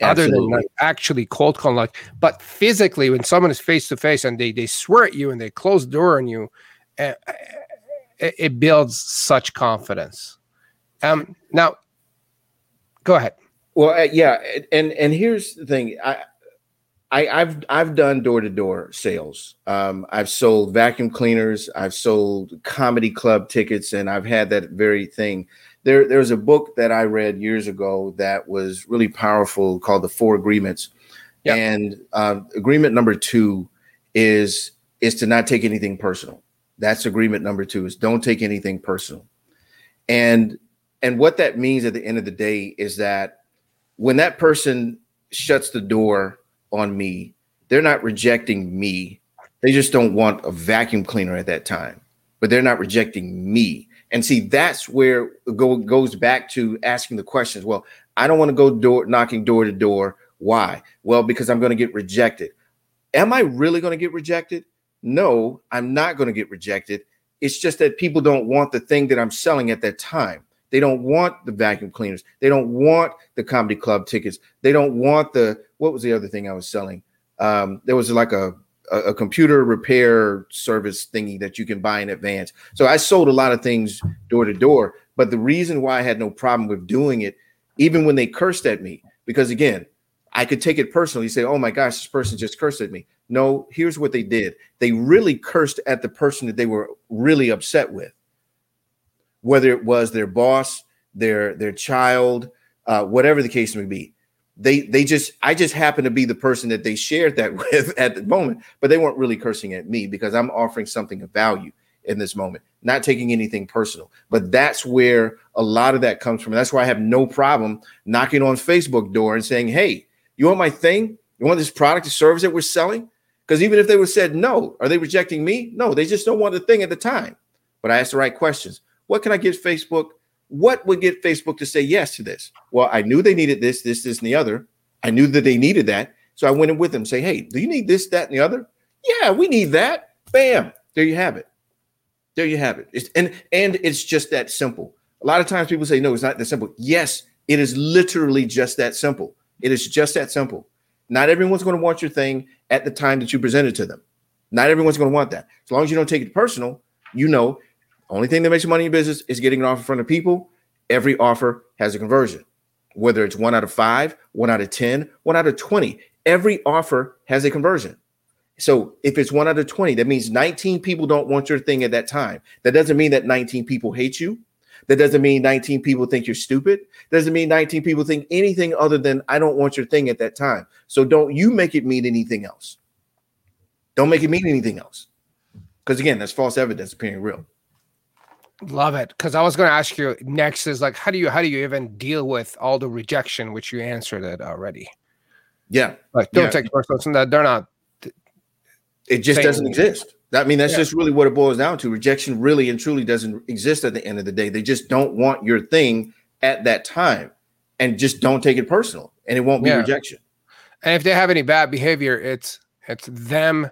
Absolutely. other than like actually cold calling. Like, but physically, when someone is face to face and they they swear at you and they close the door on you, uh, it, it builds such confidence. Um, now, go ahead. Well, uh, yeah, and and here's the thing. I, I have I've done door to door sales. Um, I've sold vacuum cleaners. I've sold comedy club tickets, and I've had that very thing. There, there's a book that I read years ago that was really powerful called The Four Agreements, yep. and um, agreement number two is is to not take anything personal. That's agreement number two is don't take anything personal. And and what that means at the end of the day is that when that person shuts the door on me, they're not rejecting me. They just don't want a vacuum cleaner at that time, but they're not rejecting me. And see, that's where go, goes back to asking the questions. Well, I don't want to go door knocking door to door. Why? Well, because I'm going to get rejected. Am I really going to get rejected? No, I'm not going to get rejected. It's just that people don't want the thing that I'm selling at that time. They don't want the vacuum cleaners. They don't want the comedy club tickets. They don't want the what was the other thing I was selling? Um, there was like a, a, a computer repair service thingy that you can buy in advance. So I sold a lot of things door to door. But the reason why I had no problem with doing it, even when they cursed at me, because again, I could take it personally. Say, "Oh my gosh, this person just cursed at me." No, here's what they did. They really cursed at the person that they were really upset with whether it was their boss, their their child, uh, whatever the case may be. They they just I just happened to be the person that they shared that [laughs] with at the moment, but they weren't really cursing at me because I'm offering something of value in this moment, not taking anything personal. But that's where a lot of that comes from. That's why I have no problem knocking on Facebook door and saying, "Hey, you want my thing? You want this product or service that we're selling?" Because even if they were said no, are they rejecting me? No, they just don't want the thing at the time. But I asked the right questions. What can I get Facebook? What would get Facebook to say yes to this? Well, I knew they needed this, this, this, and the other. I knew that they needed that. So I went in with them, say, hey, do you need this, that, and the other? Yeah, we need that. Bam. There you have it. There you have it. It's, and and it's just that simple. A lot of times people say, no, it's not that simple. Yes, it is literally just that simple. It is just that simple. Not everyone's going to want your thing at the time that you present it to them. Not everyone's going to want that. As long as you don't take it personal, you know only thing that makes you money in business is getting an offer in front of people. Every offer has a conversion, whether it's one out of five, one out of 10, one out of 20. Every offer has a conversion. So if it's one out of 20, that means 19 people don't want your thing at that time. That doesn't mean that 19 people hate you. That doesn't mean 19 people think you're stupid. Doesn't mean 19 people think anything other than I don't want your thing at that time. So don't you make it mean anything else. Don't make it mean anything else. Because again, that's false evidence appearing real. Love it. Because I was going to ask you next is like, how do you how do you even deal with all the rejection, which you answered it already? Yeah, like don't yeah. take personal. That they're not. It just doesn't exist. I mean, that's yeah. just really what it boils down to. Rejection really and truly doesn't exist at the end of the day. They just don't want your thing at that time, and just don't take it personal, and it won't be yeah. rejection. And if they have any bad behavior, it's it's them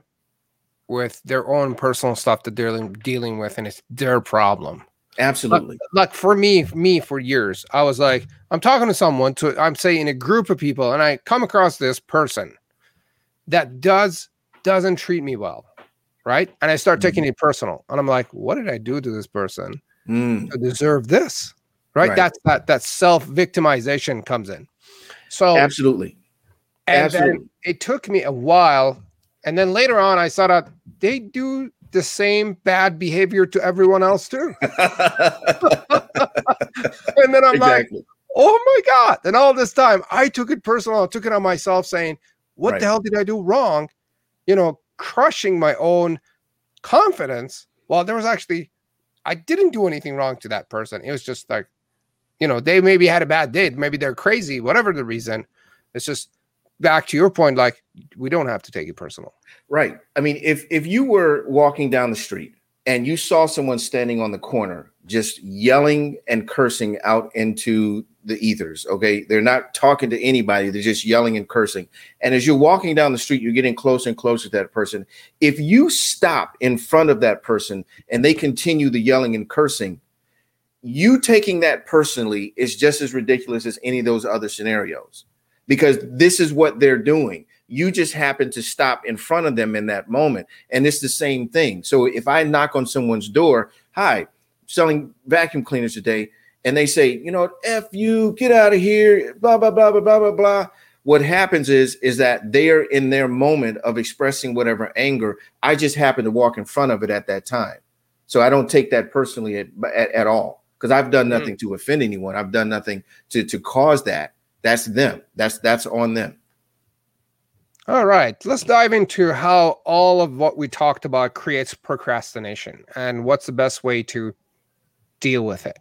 with their own personal stuff that they're dealing with, and it's their problem. Absolutely. Like, like for me, me for years, I was like, I'm talking to someone to, I'm saying a group of people, and I come across this person that does doesn't treat me well, right? And I start taking mm. it personal, and I'm like, what did I do to this person mm. to deserve this? Right? right? That's that that self victimization comes in. So absolutely, and absolutely. then it took me a while and then later on, I saw that they do the same bad behavior to everyone else too. [laughs] [laughs] and then I'm exactly. like, oh my God. And all this time, I took it personal. I took it on myself saying, what right. the hell did I do wrong? You know, crushing my own confidence. Well, there was actually, I didn't do anything wrong to that person. It was just like, you know, they maybe had a bad day. Maybe they're crazy, whatever the reason. It's just back to your point, like we don't have to take it personal. Right. I mean, if if you were walking down the street and you saw someone standing on the corner just yelling and cursing out into the ethers, okay? They're not talking to anybody, they're just yelling and cursing. And as you're walking down the street, you're getting closer and closer to that person. If you stop in front of that person and they continue the yelling and cursing, you taking that personally is just as ridiculous as any of those other scenarios because this is what they're doing. You just happen to stop in front of them in that moment. And it's the same thing. So if I knock on someone's door, hi, selling vacuum cleaners today, and they say, you know, F you, get out of here, blah, blah, blah, blah, blah, blah, blah. What happens is, is that they're in their moment of expressing whatever anger. I just happen to walk in front of it at that time. So I don't take that personally at, at, at all because I've done hmm. nothing mm. to offend anyone. I've done nothing to, to cause that. That's them. That's that's on them. All right, let's dive into how all of what we talked about creates procrastination and what's the best way to deal with it.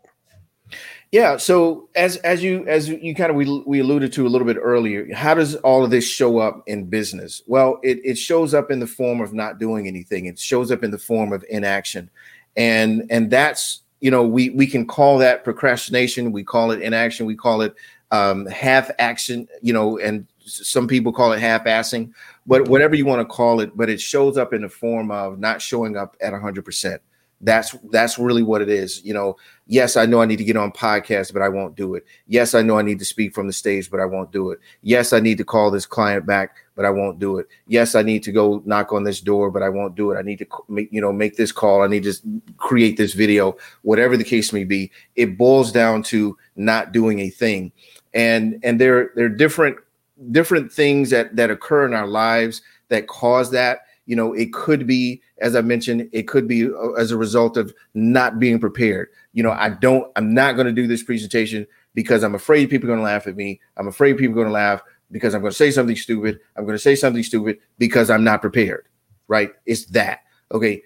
Yeah, so as as you as you kind of we, we alluded to a little bit earlier, how does all of this show up in business? Well, it, it shows up in the form of not doing anything. It shows up in the form of inaction. And and that's you know, we we can call that procrastination, we call it inaction, we call it um, half action, you know, and some people call it half assing, but whatever you want to call it, but it shows up in the form of not showing up at 100%. That's that's really what it is. You know, yes, I know I need to get on podcast, but I won't do it. Yes, I know I need to speak from the stage, but I won't do it. Yes, I need to call this client back, but I won't do it. Yes, I need to go knock on this door, but I won't do it. I need to make, you know, make this call. I need to create this video, whatever the case may be. It boils down to not doing a thing and and there there are different different things that that occur in our lives that cause that. You know it could be as i mentioned it could be uh, as a result of not being prepared. You know i don't i'm not going to do this presentation because i'm afraid people are going to laugh at me. I'm afraid people are going to laugh because i'm going to say something stupid. I'm going to say something stupid because i'm not prepared right? It's that okay?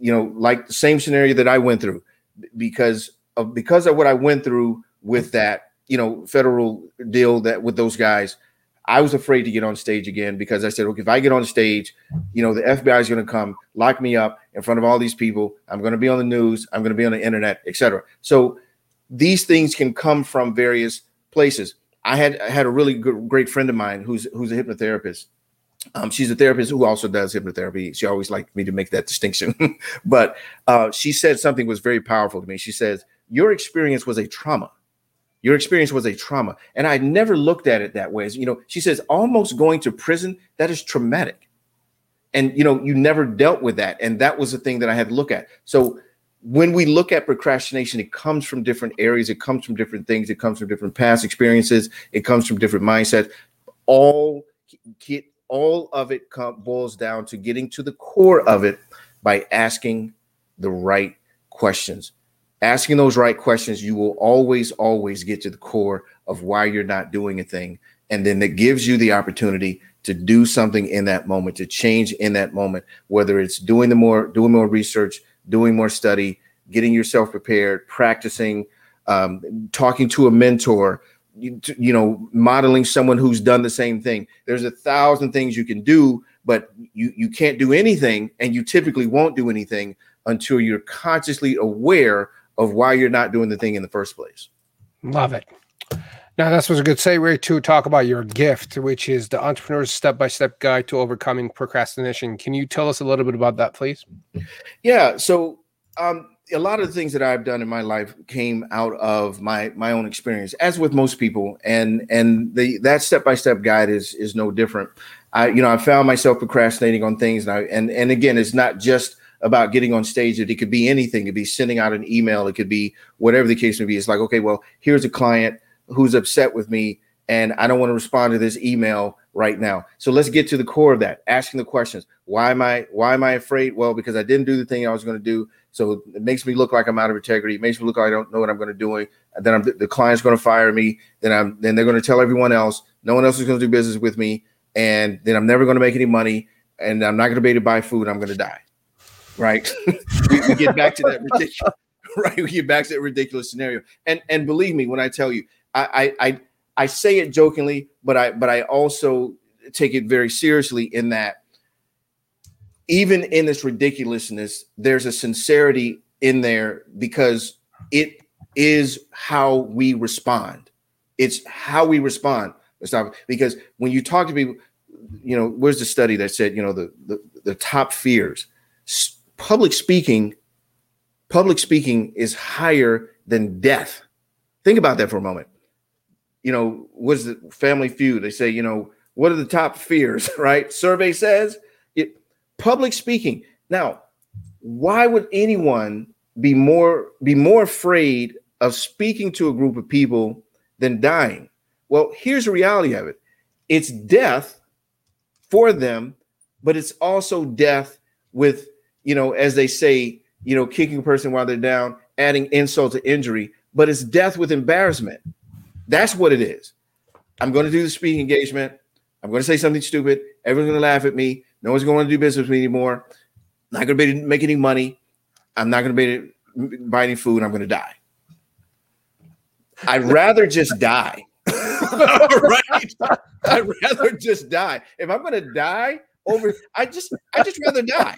You know like the same scenario that i went through because of because of what i went through with that you know, federal deal that with those guys, I was afraid to get on stage again because I said, okay, if I get on stage, you know, the FBI is going to come lock me up in front of all these people. I'm going to be on the news. I'm going to be on the internet, etc. So these things can come from various places. I had I had a really good, great friend of mine who's who's a hypnotherapist. Um, she's a therapist who also does hypnotherapy. She always liked me to make that distinction, [laughs] but uh, she said something was very powerful to me. She says, "Your experience was a trauma." Your experience was a trauma. And I never looked at it that way. As you know, she says, almost going to prison, that is traumatic. And you know, you never dealt with that. And that was the thing that I had to look at. So when we look at procrastination, it comes from different areas, it comes from different things, it comes from different past experiences, it comes from different mindsets. All get all of it boils down to getting to the core of it by asking the right questions asking those right questions, you will always, always get to the core of why you're not doing a thing. And then it gives you the opportunity to do something in that moment, to change in that moment, whether it's doing the more, doing more research, doing more study, getting yourself prepared, practicing, um, talking to a mentor, you, you know, modeling someone who's done the same thing. There's a thousand things you can do, but you you can't do anything, and you typically won't do anything until you're consciously aware of why you're not doing the thing in the first place. Love it. Now, this was a good segue to talk about your gift, which is the entrepreneur's step by step guide to overcoming procrastination. Can you tell us a little bit about that, please? Yeah. So, um, a lot of the things that I've done in my life came out of my my own experience, as with most people, and and the that step by step guide is is no different. I you know I found myself procrastinating on things, and I and and again, it's not just about getting on stage that it could be anything. It could be sending out an email. It could be whatever the case may be. It's like, okay, well, here's a client who's upset with me and I don't want to respond to this email right now. So let's get to the core of that, asking the questions. Why am I why am I afraid? Well, because I didn't do the thing I was going to do. So it makes me look like I'm out of integrity. It makes me look like I don't know what I'm going to do. Then I'm, the client's going to fire me. Then I'm then they're going to tell everyone else. No one else is going to do business with me. And then I'm never going to make any money. And I'm not going to be able to buy food. I'm going to die right? [laughs] we, we, get back to that ridiculous, [laughs] right? We get back to that ridiculous scenario. And and believe me when I tell you, I I I, I say it jokingly, but I but I also take it very seriously in that even in this ridiculousness, there's a sincerity in there because it is how we respond. It's how we respond. Stop. Because when you talk to people, you know, where's the study that said, you know, the the, the top fears public speaking, public speaking is higher than death. Think about that for a moment. you know, what's the family feud? They say, you know, what are the top fears, [laughs] right? Survey says it public speaking. Now, why would anyone be more be more afraid of speaking to a group of people than dying? Well, here's the reality of it. It's death for them, but it's also death with, you know, as they say, you know, kicking a person while they're down, adding insult to injury, but it's death with embarrassment. That's what it is. I'm going to do the speaking engagement. I'm going to say something stupid. Everyone's going to laugh at me. No one's going to do business with me anymore. I'm not going to be to make any money. I'm not going to be to buy any food. I'm going to die. I'd [laughs] rather just die. [laughs] right? I'd rather just die. If I'm going to die over, I just, I just rather die.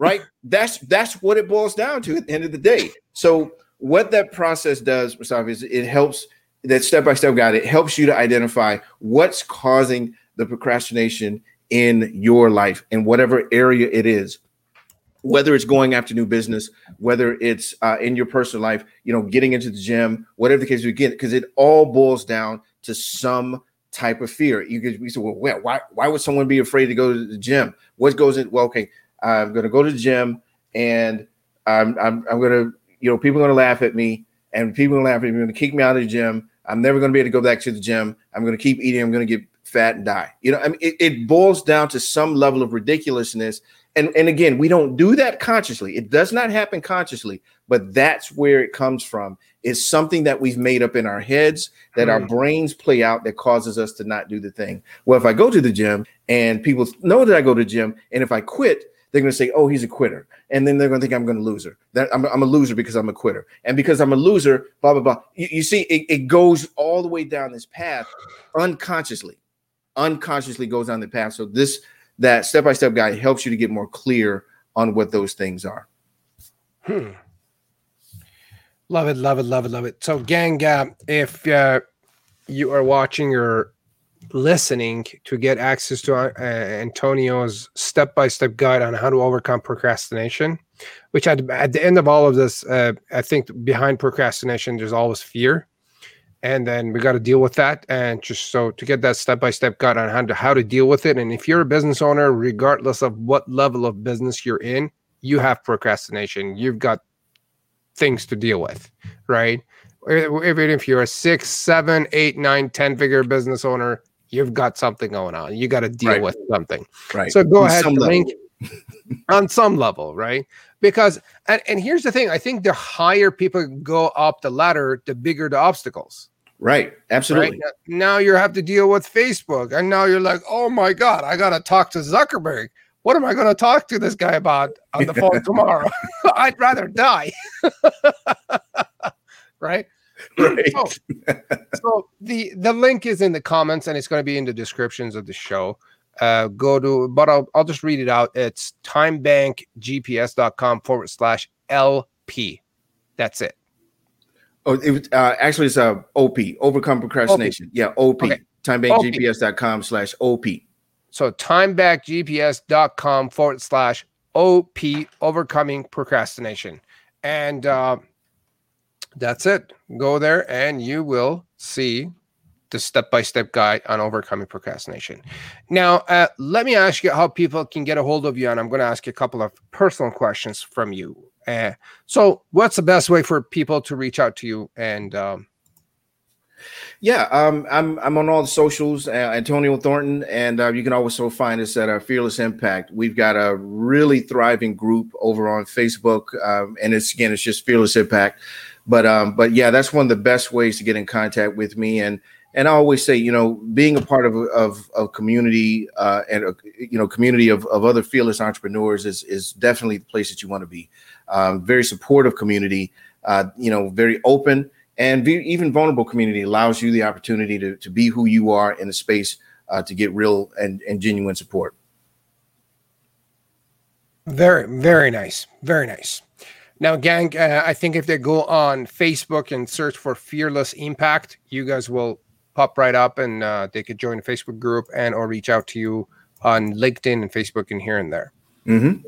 Right? That's that's what it boils down to at the end of the day. So what that process does, Mustafa, is it helps that step by step guide. It helps you to identify what's causing the procrastination in your life in whatever area it is whether it's going after new business whether it's uh, in your personal life you know getting into the gym whatever the case we get because it all boils down to some type of fear you could we say well why why would someone be afraid to go to the gym what goes in well okay i'm going to go to the gym and i'm i'm, I'm going to you know people are going to laugh at me and people are going to laugh at me going to kick me out of the gym i'm never going to be able to go back to the gym i'm going to keep eating i'm going to get fat and die. You know, I mean, it, it boils down to some level of ridiculousness. And, and again, we don't do that consciously. It does not happen consciously, but that's where it comes from. It's something that we've made up in our heads that mm. our hmm. brains play out that causes us to not do the thing. Well, if I go to the gym and people know that I go to the gym, and if I quit, they're going to say, "Oh, he's a quitter," and then they're going to think I'm going to loser. That I'm, I'm, a loser because I'm a quitter, and because I'm a loser, blah blah blah. You, you see, it, it goes all the way down this path unconsciously unconsciously goes down the path. So this that step by step guide helps you to get more clear on what those things are. Hmm. Love it, love it, love it, love it. So, gang, uh, if uh, you are watching or listening to get access to uh, Antonio's step by step guide on how to overcome procrastination, which at, at the end of all of this, uh, I think behind procrastination, there's always fear. And then we got to deal with that and just so to get that step-by-step guide on how to how to deal with it. And if you're a business owner regardless of what level of business you're in you have procrastination. You've got things to deal with right? Even if you're a six seven eight nine ten figure business owner you've got something going on you got to deal right. with something right so go on ahead link [laughs] on some level right because and, and here's the thing i think the higher people go up the ladder the bigger the obstacles Right. Absolutely. Right? Now you have to deal with Facebook. And now you're like, oh my God, I got to talk to Zuckerberg. What am I going to talk to this guy about on the phone [laughs] tomorrow? [laughs] I'd rather die. right? [laughs] right. So, so, the the link is in the comments and it's going to be in the descriptions of the show. Uh, go to, but I'll, I'll just read it out. It's timebankgps.com forward slash LP. That's it. Oh, it was uh, actually it's a uh, OP, overcome procrastination. OP. Yeah, OP. Okay. Timebankgps.com slash OP. So timebankgps.com forward slash OP, overcoming procrastination. And uh, that's it. Go there and you will see the step-by-step guide on overcoming procrastination. Now, uh, let me ask you how people can get a hold of you, and I'm going to ask you a couple of personal questions from you. Uh, so, what's the best way for people to reach out to you? And um, yeah, um, I'm I'm on all the socials, uh, Antonio Thornton, and uh, you can also find us at our Fearless Impact. We've got a really thriving group over on Facebook, um, and it's again, it's just Fearless Impact. But um, but yeah, that's one of the best ways to get in contact with me. And and I always say, you know, being a part of of, of community uh, and a, you know community of, of other fearless entrepreneurs is is definitely the place that you want to be um, very supportive community, uh, you know, very open and be, even vulnerable community allows you the opportunity to, to be who you are in a space uh, to get real and, and genuine support. Very, very nice. Very nice. Now, gang, uh, I think if they go on Facebook and search for Fearless Impact, you guys will pop right up and uh, they could join the Facebook group and or reach out to you on LinkedIn and Facebook and here and there. Mm-hmm.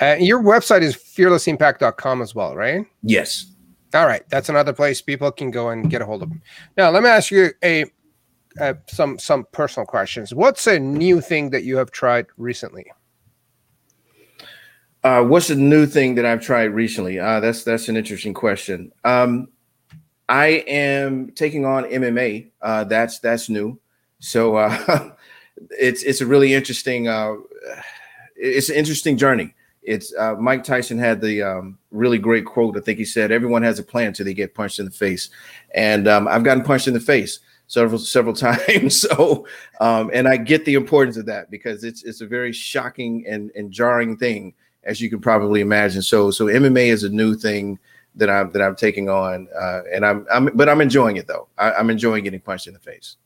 Uh, your website is fearlessimpact.com as well, right? Yes. All right, that's another place people can go and get a hold of them. Now, let me ask you a uh, some some personal questions. What's a new thing that you have tried recently? Uh, what's the new thing that I've tried recently? Uh, that's that's an interesting question. Um, I am taking on MMA. Uh, that's that's new. So uh, [laughs] it's it's a really interesting. Uh, it's an interesting journey. It's uh, Mike Tyson had the um, really great quote. I think he said, "Everyone has a plan until they get punched in the face," and um, I've gotten punched in the face several several [laughs] times. so, um, and I get the importance of that because it's it's a very shocking and, and jarring thing, as you can probably imagine. So, so MMA is a new thing that I'm that I'm taking on, uh, and I'm I'm but I'm enjoying it though. I, am enjoying getting punched in the face.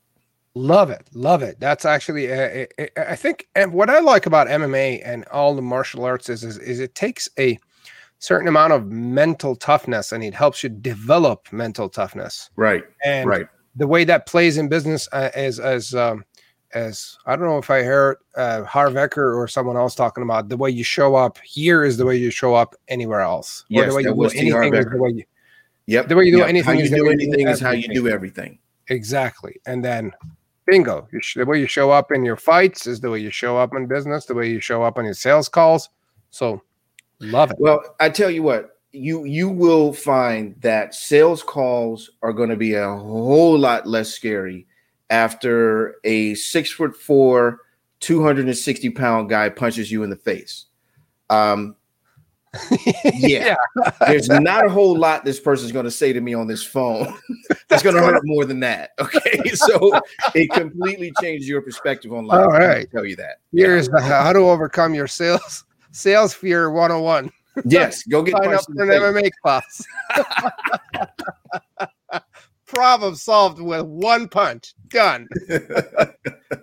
Love it, love it. That's actually, uh, I think, and what I like about MMA and all the martial arts is, is, is it takes a certain amount of mental toughness and it helps you develop mental toughness. Right. And right the way that plays in business uh, as as um, as I don't know if I heard uh, Harv Eker or someone else talking about the way you show up here is the way you show up anywhere else. Yes, or the way you do anything is the way you. Yep. The way you do yep. anything how you is do anything is how you do everything. Exactly, and then bingo, sh- the way you show up in your fights is the way you show up in business. The way you show up on your sales calls. So, love it. Well, I tell you what, you you will find that sales calls are going to be a whole lot less scary after a six foot four, 260 pound guy punches you in the face. Um, [laughs] yeah, yeah. there's not a whole lot this person's going to say to me on this phone [laughs] that's going to hurt more than that. [laughs] Okay, so it completely changed your perspective on life. All right, tell you that. Here's yeah. how to overcome your sales sales fear 101. Yes, go get sign up for an MMA class. Problem solved with one punch. Done. [laughs]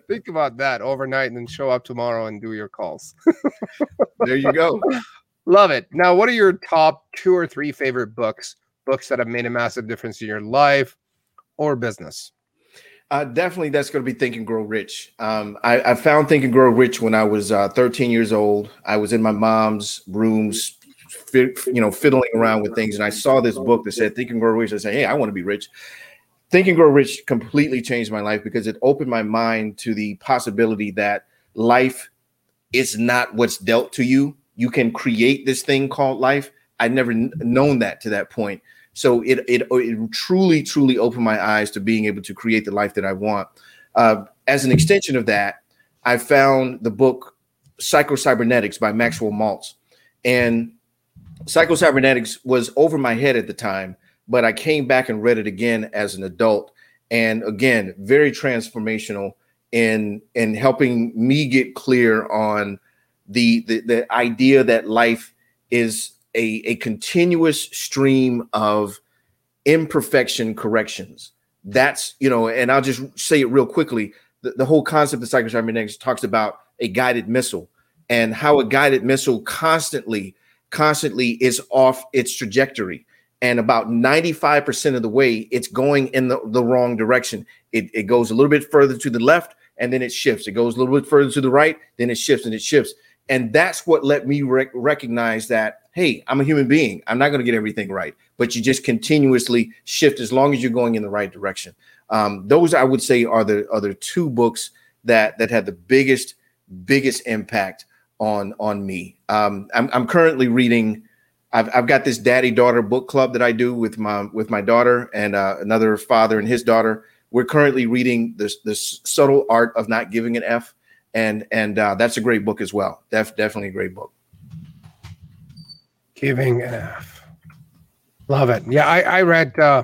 Think about that overnight and then show up tomorrow and do your calls. there you go. Love it. Now, what are your top two or three favorite books? Books that have made a massive difference in your life or business? Uh, definitely, that's going to be Think and Grow Rich. Um, I, I, found Think and Grow Rich when I was uh, 13 years old. I was in my mom's rooms you know, fiddling around with things. And I saw this book that said Think and Grow Rich. I said, hey, I want to be rich. Think and Grow Rich completely changed my life because it opened my mind to the possibility that life is not what's dealt to you. You can create this thing called life. I'd never known that to that point. So it, it it truly truly opened my eyes to being able to create the life that I want. Uh, as an extension of that, I found the book Psycho Cybernetics by Maxwell Maltz, and Psycho Cybernetics was over my head at the time, but I came back and read it again as an adult. And again, very transformational in in helping me get clear on the the, the idea that life is a, a continuous stream of imperfection corrections. That's, you know, and I'll just say it real quickly. The, the whole concept of Psycho Cybernetics talks about a guided missile and how a guided missile constantly constantly is off its trajectory. And about 95% of the way, it's going in the, the wrong direction. It, it goes a little bit further to the left and then it shifts. It goes a little bit further to the right, then it shifts and it shifts. And that's what let me rec- recognize that, hey, I'm a human being. I'm not going to get everything right, but you just continuously shift as long as you're going in the right direction. Um, those I would say are the other two books that that had the biggest biggest impact on on me. Um, I'm, I'm currently reading. I've, I've got this daddy daughter book club that I do with my with my daughter and uh, another father and his daughter. We're currently reading this this subtle art of not giving an F, and and uh, that's a great book as well. Def, definitely a great book. Giving an F, love it. Yeah, I I read. Uh,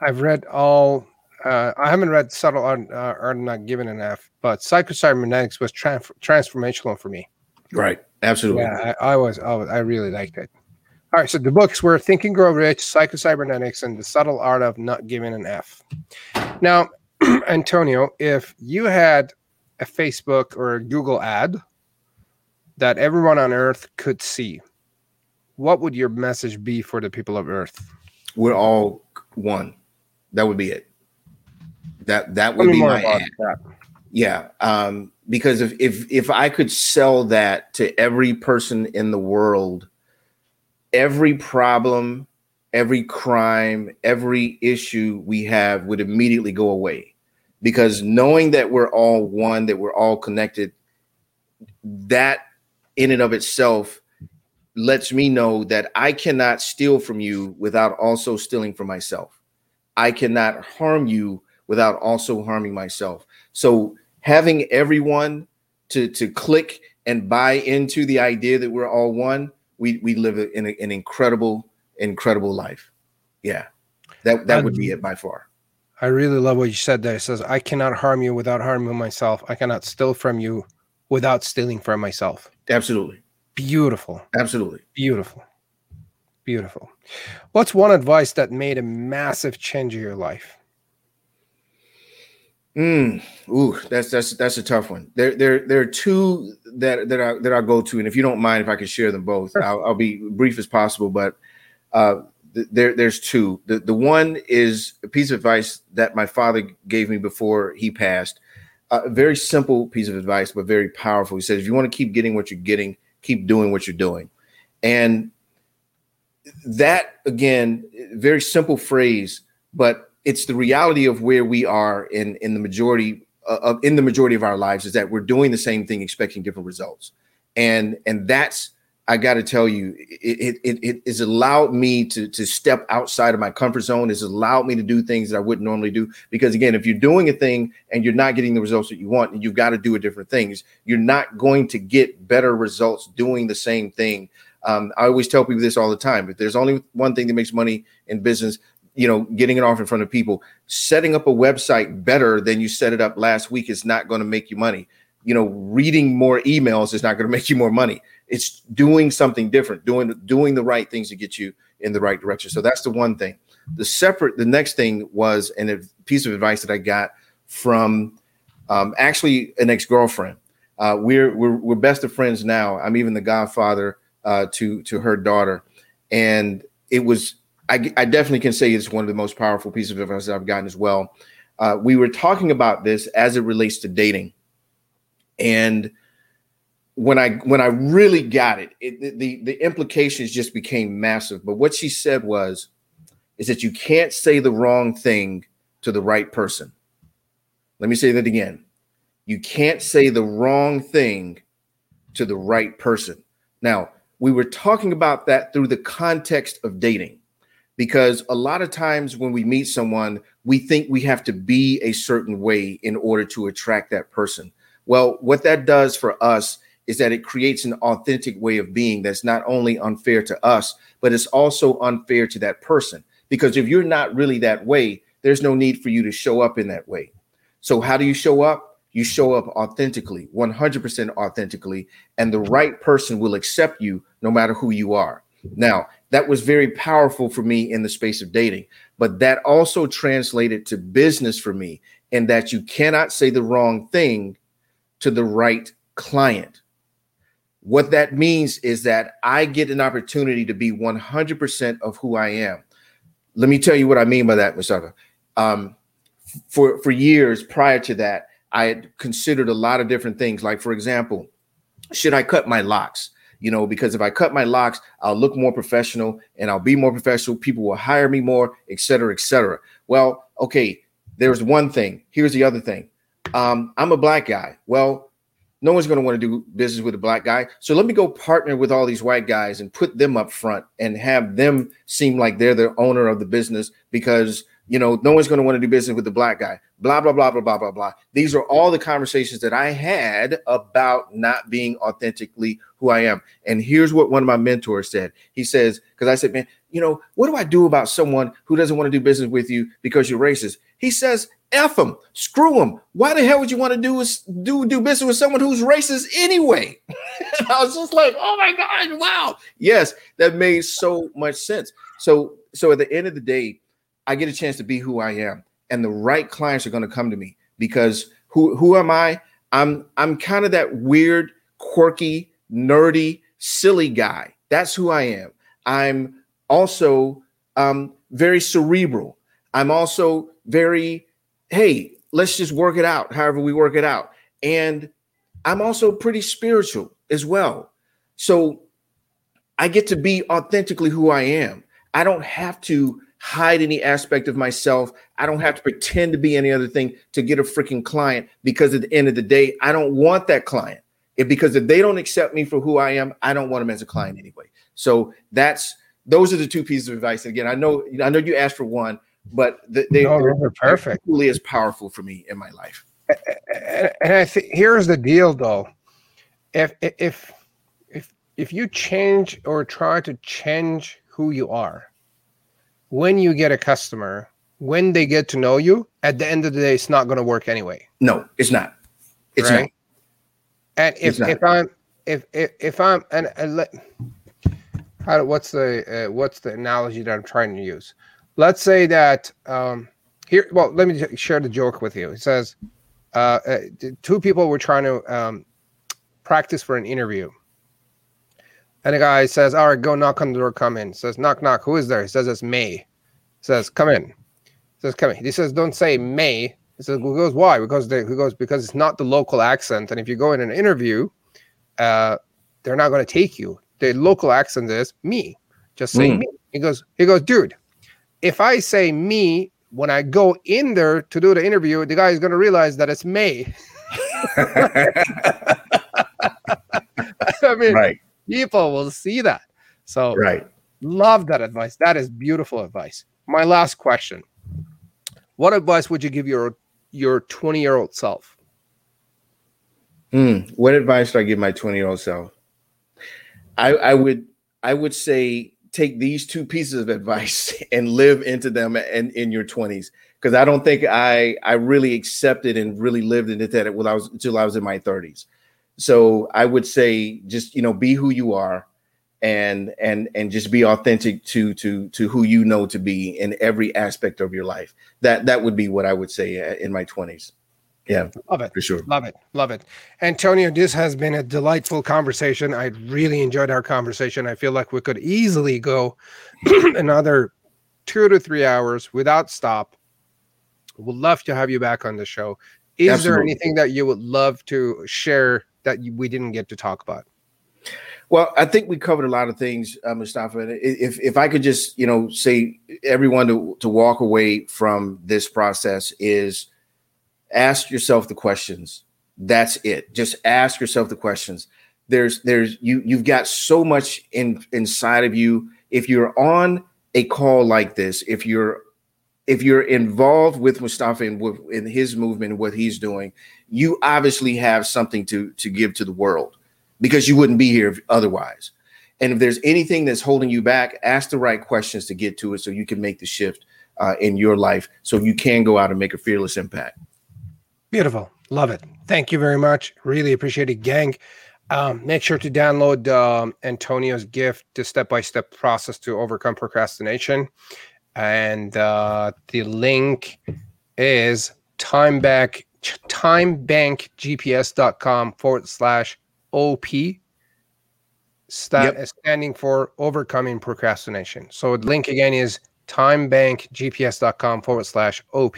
I've read all. Uh, I haven't read subtle art, uh, art not giving an F, but Psycho Cybernetics was transformational for me. Right. Absolutely. Yeah, I, I, was, I was, I really liked it. All right. So the books were Think and Grow Rich, Psycho Cybernetics, and The Subtle Art of Not Giving an F. Now, [clears throat] Antonio, if you had a Facebook or a Google ad that everyone on Earth could see, what would your message be for the people of Earth? We're all one. That would be it. That that would be my ad. That. Yeah. Um, because if if if I could sell that to every person in the world, every problem every crime, every issue we have would immediately go away. Because knowing that we're all one, that we're all connected, that in and of itself lets me know that I cannot steal from you without also stealing from myself. I cannot harm you without also harming myself. So having everyone to to click and buy into the idea that we're all one, we we live in a, an incredible incredible life. Yeah, that that would be um, it by far. I really love what you said there. It says, "I cannot harm you without harming myself. I cannot steal from you without stealing from myself." Absolutely. Beautiful. Absolutely. Beautiful. Beautiful. What's one advice that made a massive change in your life? Mm, ooh, that's that's that's a tough one. There there there are two that that I that I go to, and if you don't mind, if I can share them both, sure. I'll, I'll, be brief as possible. But uh, th- there there's two. The the one is a piece of advice that my father gave me before he passed. A very simple piece of advice, but very powerful. He says, if you want to keep getting what you're getting, keep doing what you're doing, and that again, very simple phrase, but it's the reality of where we are in in the majority uh, of in the majority of our lives is that we're doing the same thing expecting different results. And and that's i got to tell you it, it it has allowed me to to step outside of my comfort zone. It's allowed me to do things that i wouldn't normally do. Because again if you're doing a thing and you're not getting the results that you want and you've got to do a different things. You're not going to get better results doing the same thing. Um, I always tell people this all the time. If there's only one thing that makes money in business, you know, getting it off in front of people. Setting up a website better than you set it up last week is not going to make you money. You know, reading more emails is not going [laughs] to make you more money. It's doing something different, doing doing the right things to get you in the right direction. So that's the one thing. The separate, the next thing was, and a piece of advice that I got from um, actually an ex girlfriend. Uh, we're, we're we're best of friends now. I'm even the godfather uh, to to her daughter, and it was I, I, definitely can say it's one of the most powerful pieces of advice I've gotten as well. Uh, we were talking about this as it relates to dating, and when I when I really got it, it the the implications just became massive. But what she said was, is that you can't say the wrong thing to the right person. Let me say that again. You can't say the wrong thing to the right person. Now, we were talking about that through the context of dating because a lot of times when we meet someone, we think we have to be a certain way in order to attract that person. Well, what that does for us is that it creates an authentic way of being that's not only unfair to us, but it's also unfair to that person. Because if you're not really that way, there's no need for you to show up in that way. So, how do you show up? You show up authentically, 100% authentically, and the right person will accept you no matter who you are. Now, that was very powerful for me in the space of dating, but that also translated to business for me and that you cannot say the wrong thing to the right client. What that means is that I get an opportunity to be 100% of who I am. Let me tell you what I mean by that, Mustafa. Um, for for years prior to that, I had considered a lot of different things. Like, for example, should I cut my locks? You know, because if I cut my locks, I'll look more professional and I'll be more professional. People will hire me more, et cetera, et cetera. Well, okay, there's one thing. Here's the other thing. Um, I'm a black guy. Well, no one's going to want to do business with a black guy. So let me go partner with all these white guys and put them up front and have them seem like they're the owner of the business because you know, no one's going to want to do business with the black guy. Blah, blah, blah, blah, blah, blah, blah. These are all the conversations that I had about not being authentically who I am. And here's what one of my mentors said. He says, because I said, man, you know, what do I do about someone who doesn't want to do business with you because you're racist? He says, F them, screw them. Why the hell would you want to do do do business with someone who's racist anyway? [laughs] I was just like, oh my god, wow. Yes, that made so much sense. So, so at the end of the day, I get a chance to be who I am, and the right clients are going to come to me because who who am I? I'm I'm kind of that weird, quirky, nerdy, silly guy. That's who I am. I'm also um, very cerebral. I'm also very, hey, let's just work it out. However we work it out, and I'm also pretty spiritual as well. So I get to be authentically who I am. I don't have to hide any aspect of myself. I don't have to pretend to be any other thing to get a freaking client because at the end of the day, I don't want that client. If because if they don't accept me for who I am, I don't want them as a client anyway. So that's those are the two pieces of advice. Again, I know I know you asked for one, but they, they no, are perfect. Really, is powerful for me in my life. And I think here's the deal, though. If if if if you change or try to change who you are, when you get a customer, when they get to know you, at the end of the day, it's not going to work anyway. No, it's not. It's right? not. And if if I'm if if, if I'm and, and let how what's the uh, what's the analogy that I'm trying to use? Let's say that um here. Well, let me share the joke with you. It says uh, uh two people were trying to um, practice for an interview. And the guy says, All right, go knock on the door, come in. Says, knock, knock. Who is there? He says, It's May. Says, come in. Says, come in. He says, Don't say May. He says, Who goes, why? Because they, he goes, because it's not the local accent. And if you go in an interview, uh, they're not going to take you. The local accent is me. Just say mm. me. He goes, he goes, dude, if I say me when I go in there to do the interview, the guy is going to realize that it's May. [laughs] [laughs] I mean, right. People will see that. So, right. Love that advice. That is beautiful advice. My last question. What advice would you give your your 20 year old self? Hmm. what advice do I give my 20 year old self? I, I would I would say take these two pieces of advice [laughs] and live into them and in your 20s because I don't think I I really accepted and really lived into that when I was until I was in my 30s. So I would say just you know be who you are and and and just be authentic to to to who you know to be in every aspect of your life. That that would be what I would say uh, in my 20s. Yeah, love it for sure. Love it, love it. Antonio, this has been a delightful conversation. I really enjoyed our conversation. I feel like we could easily go [clears throat] another two to three hours without stop. Would love to have you back on the show. Is Absolutely. there anything that you would love to share that we didn't get to talk about? Well, I think we covered a lot of things, uh, Mustafa. If if I could just you know say everyone to to walk away from this process is ask yourself the questions. That's it. Just ask yourself the questions. There's there's you you've got so much in inside of you. If you're on a call like this, if you're if you're involved with Mustafa and with in his movement what he's doing, you obviously have something to to give to the world because you wouldn't be here otherwise. And if there's anything that's holding you back, ask the right questions to get to it so you can make the shift uh, in your life so you can go out and make a fearless impact. Beautiful. Love it. Thank you very much. Really appreciate it, gang. Um, make sure to download um, Antonio's gift, the step by step process to overcome procrastination. And uh, the link is timeback, timebankgps.com forward slash OP sta- yep. standing for overcoming procrastination. So the link again is timebankgps.com forward slash OP.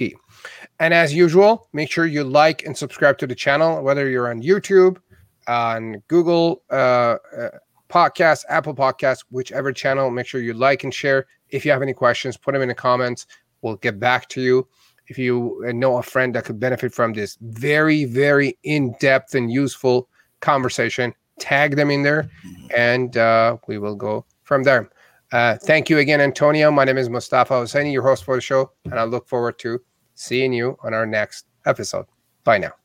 And as usual, make sure you like and subscribe to the channel, whether you're on YouTube, on Google uh, uh, Podcasts, Apple Podcasts, whichever channel. Make sure you like and share. If you have any questions, put them in the comments. We'll get back to you. If you know a friend that could benefit from this very, very in depth and useful conversation. Tag them in there, and uh, we will go from there. Uh, thank you again, Antonio. My name is Mustafa Hosseini, your host for the show, and I look forward to seeing you on our next episode. Bye now.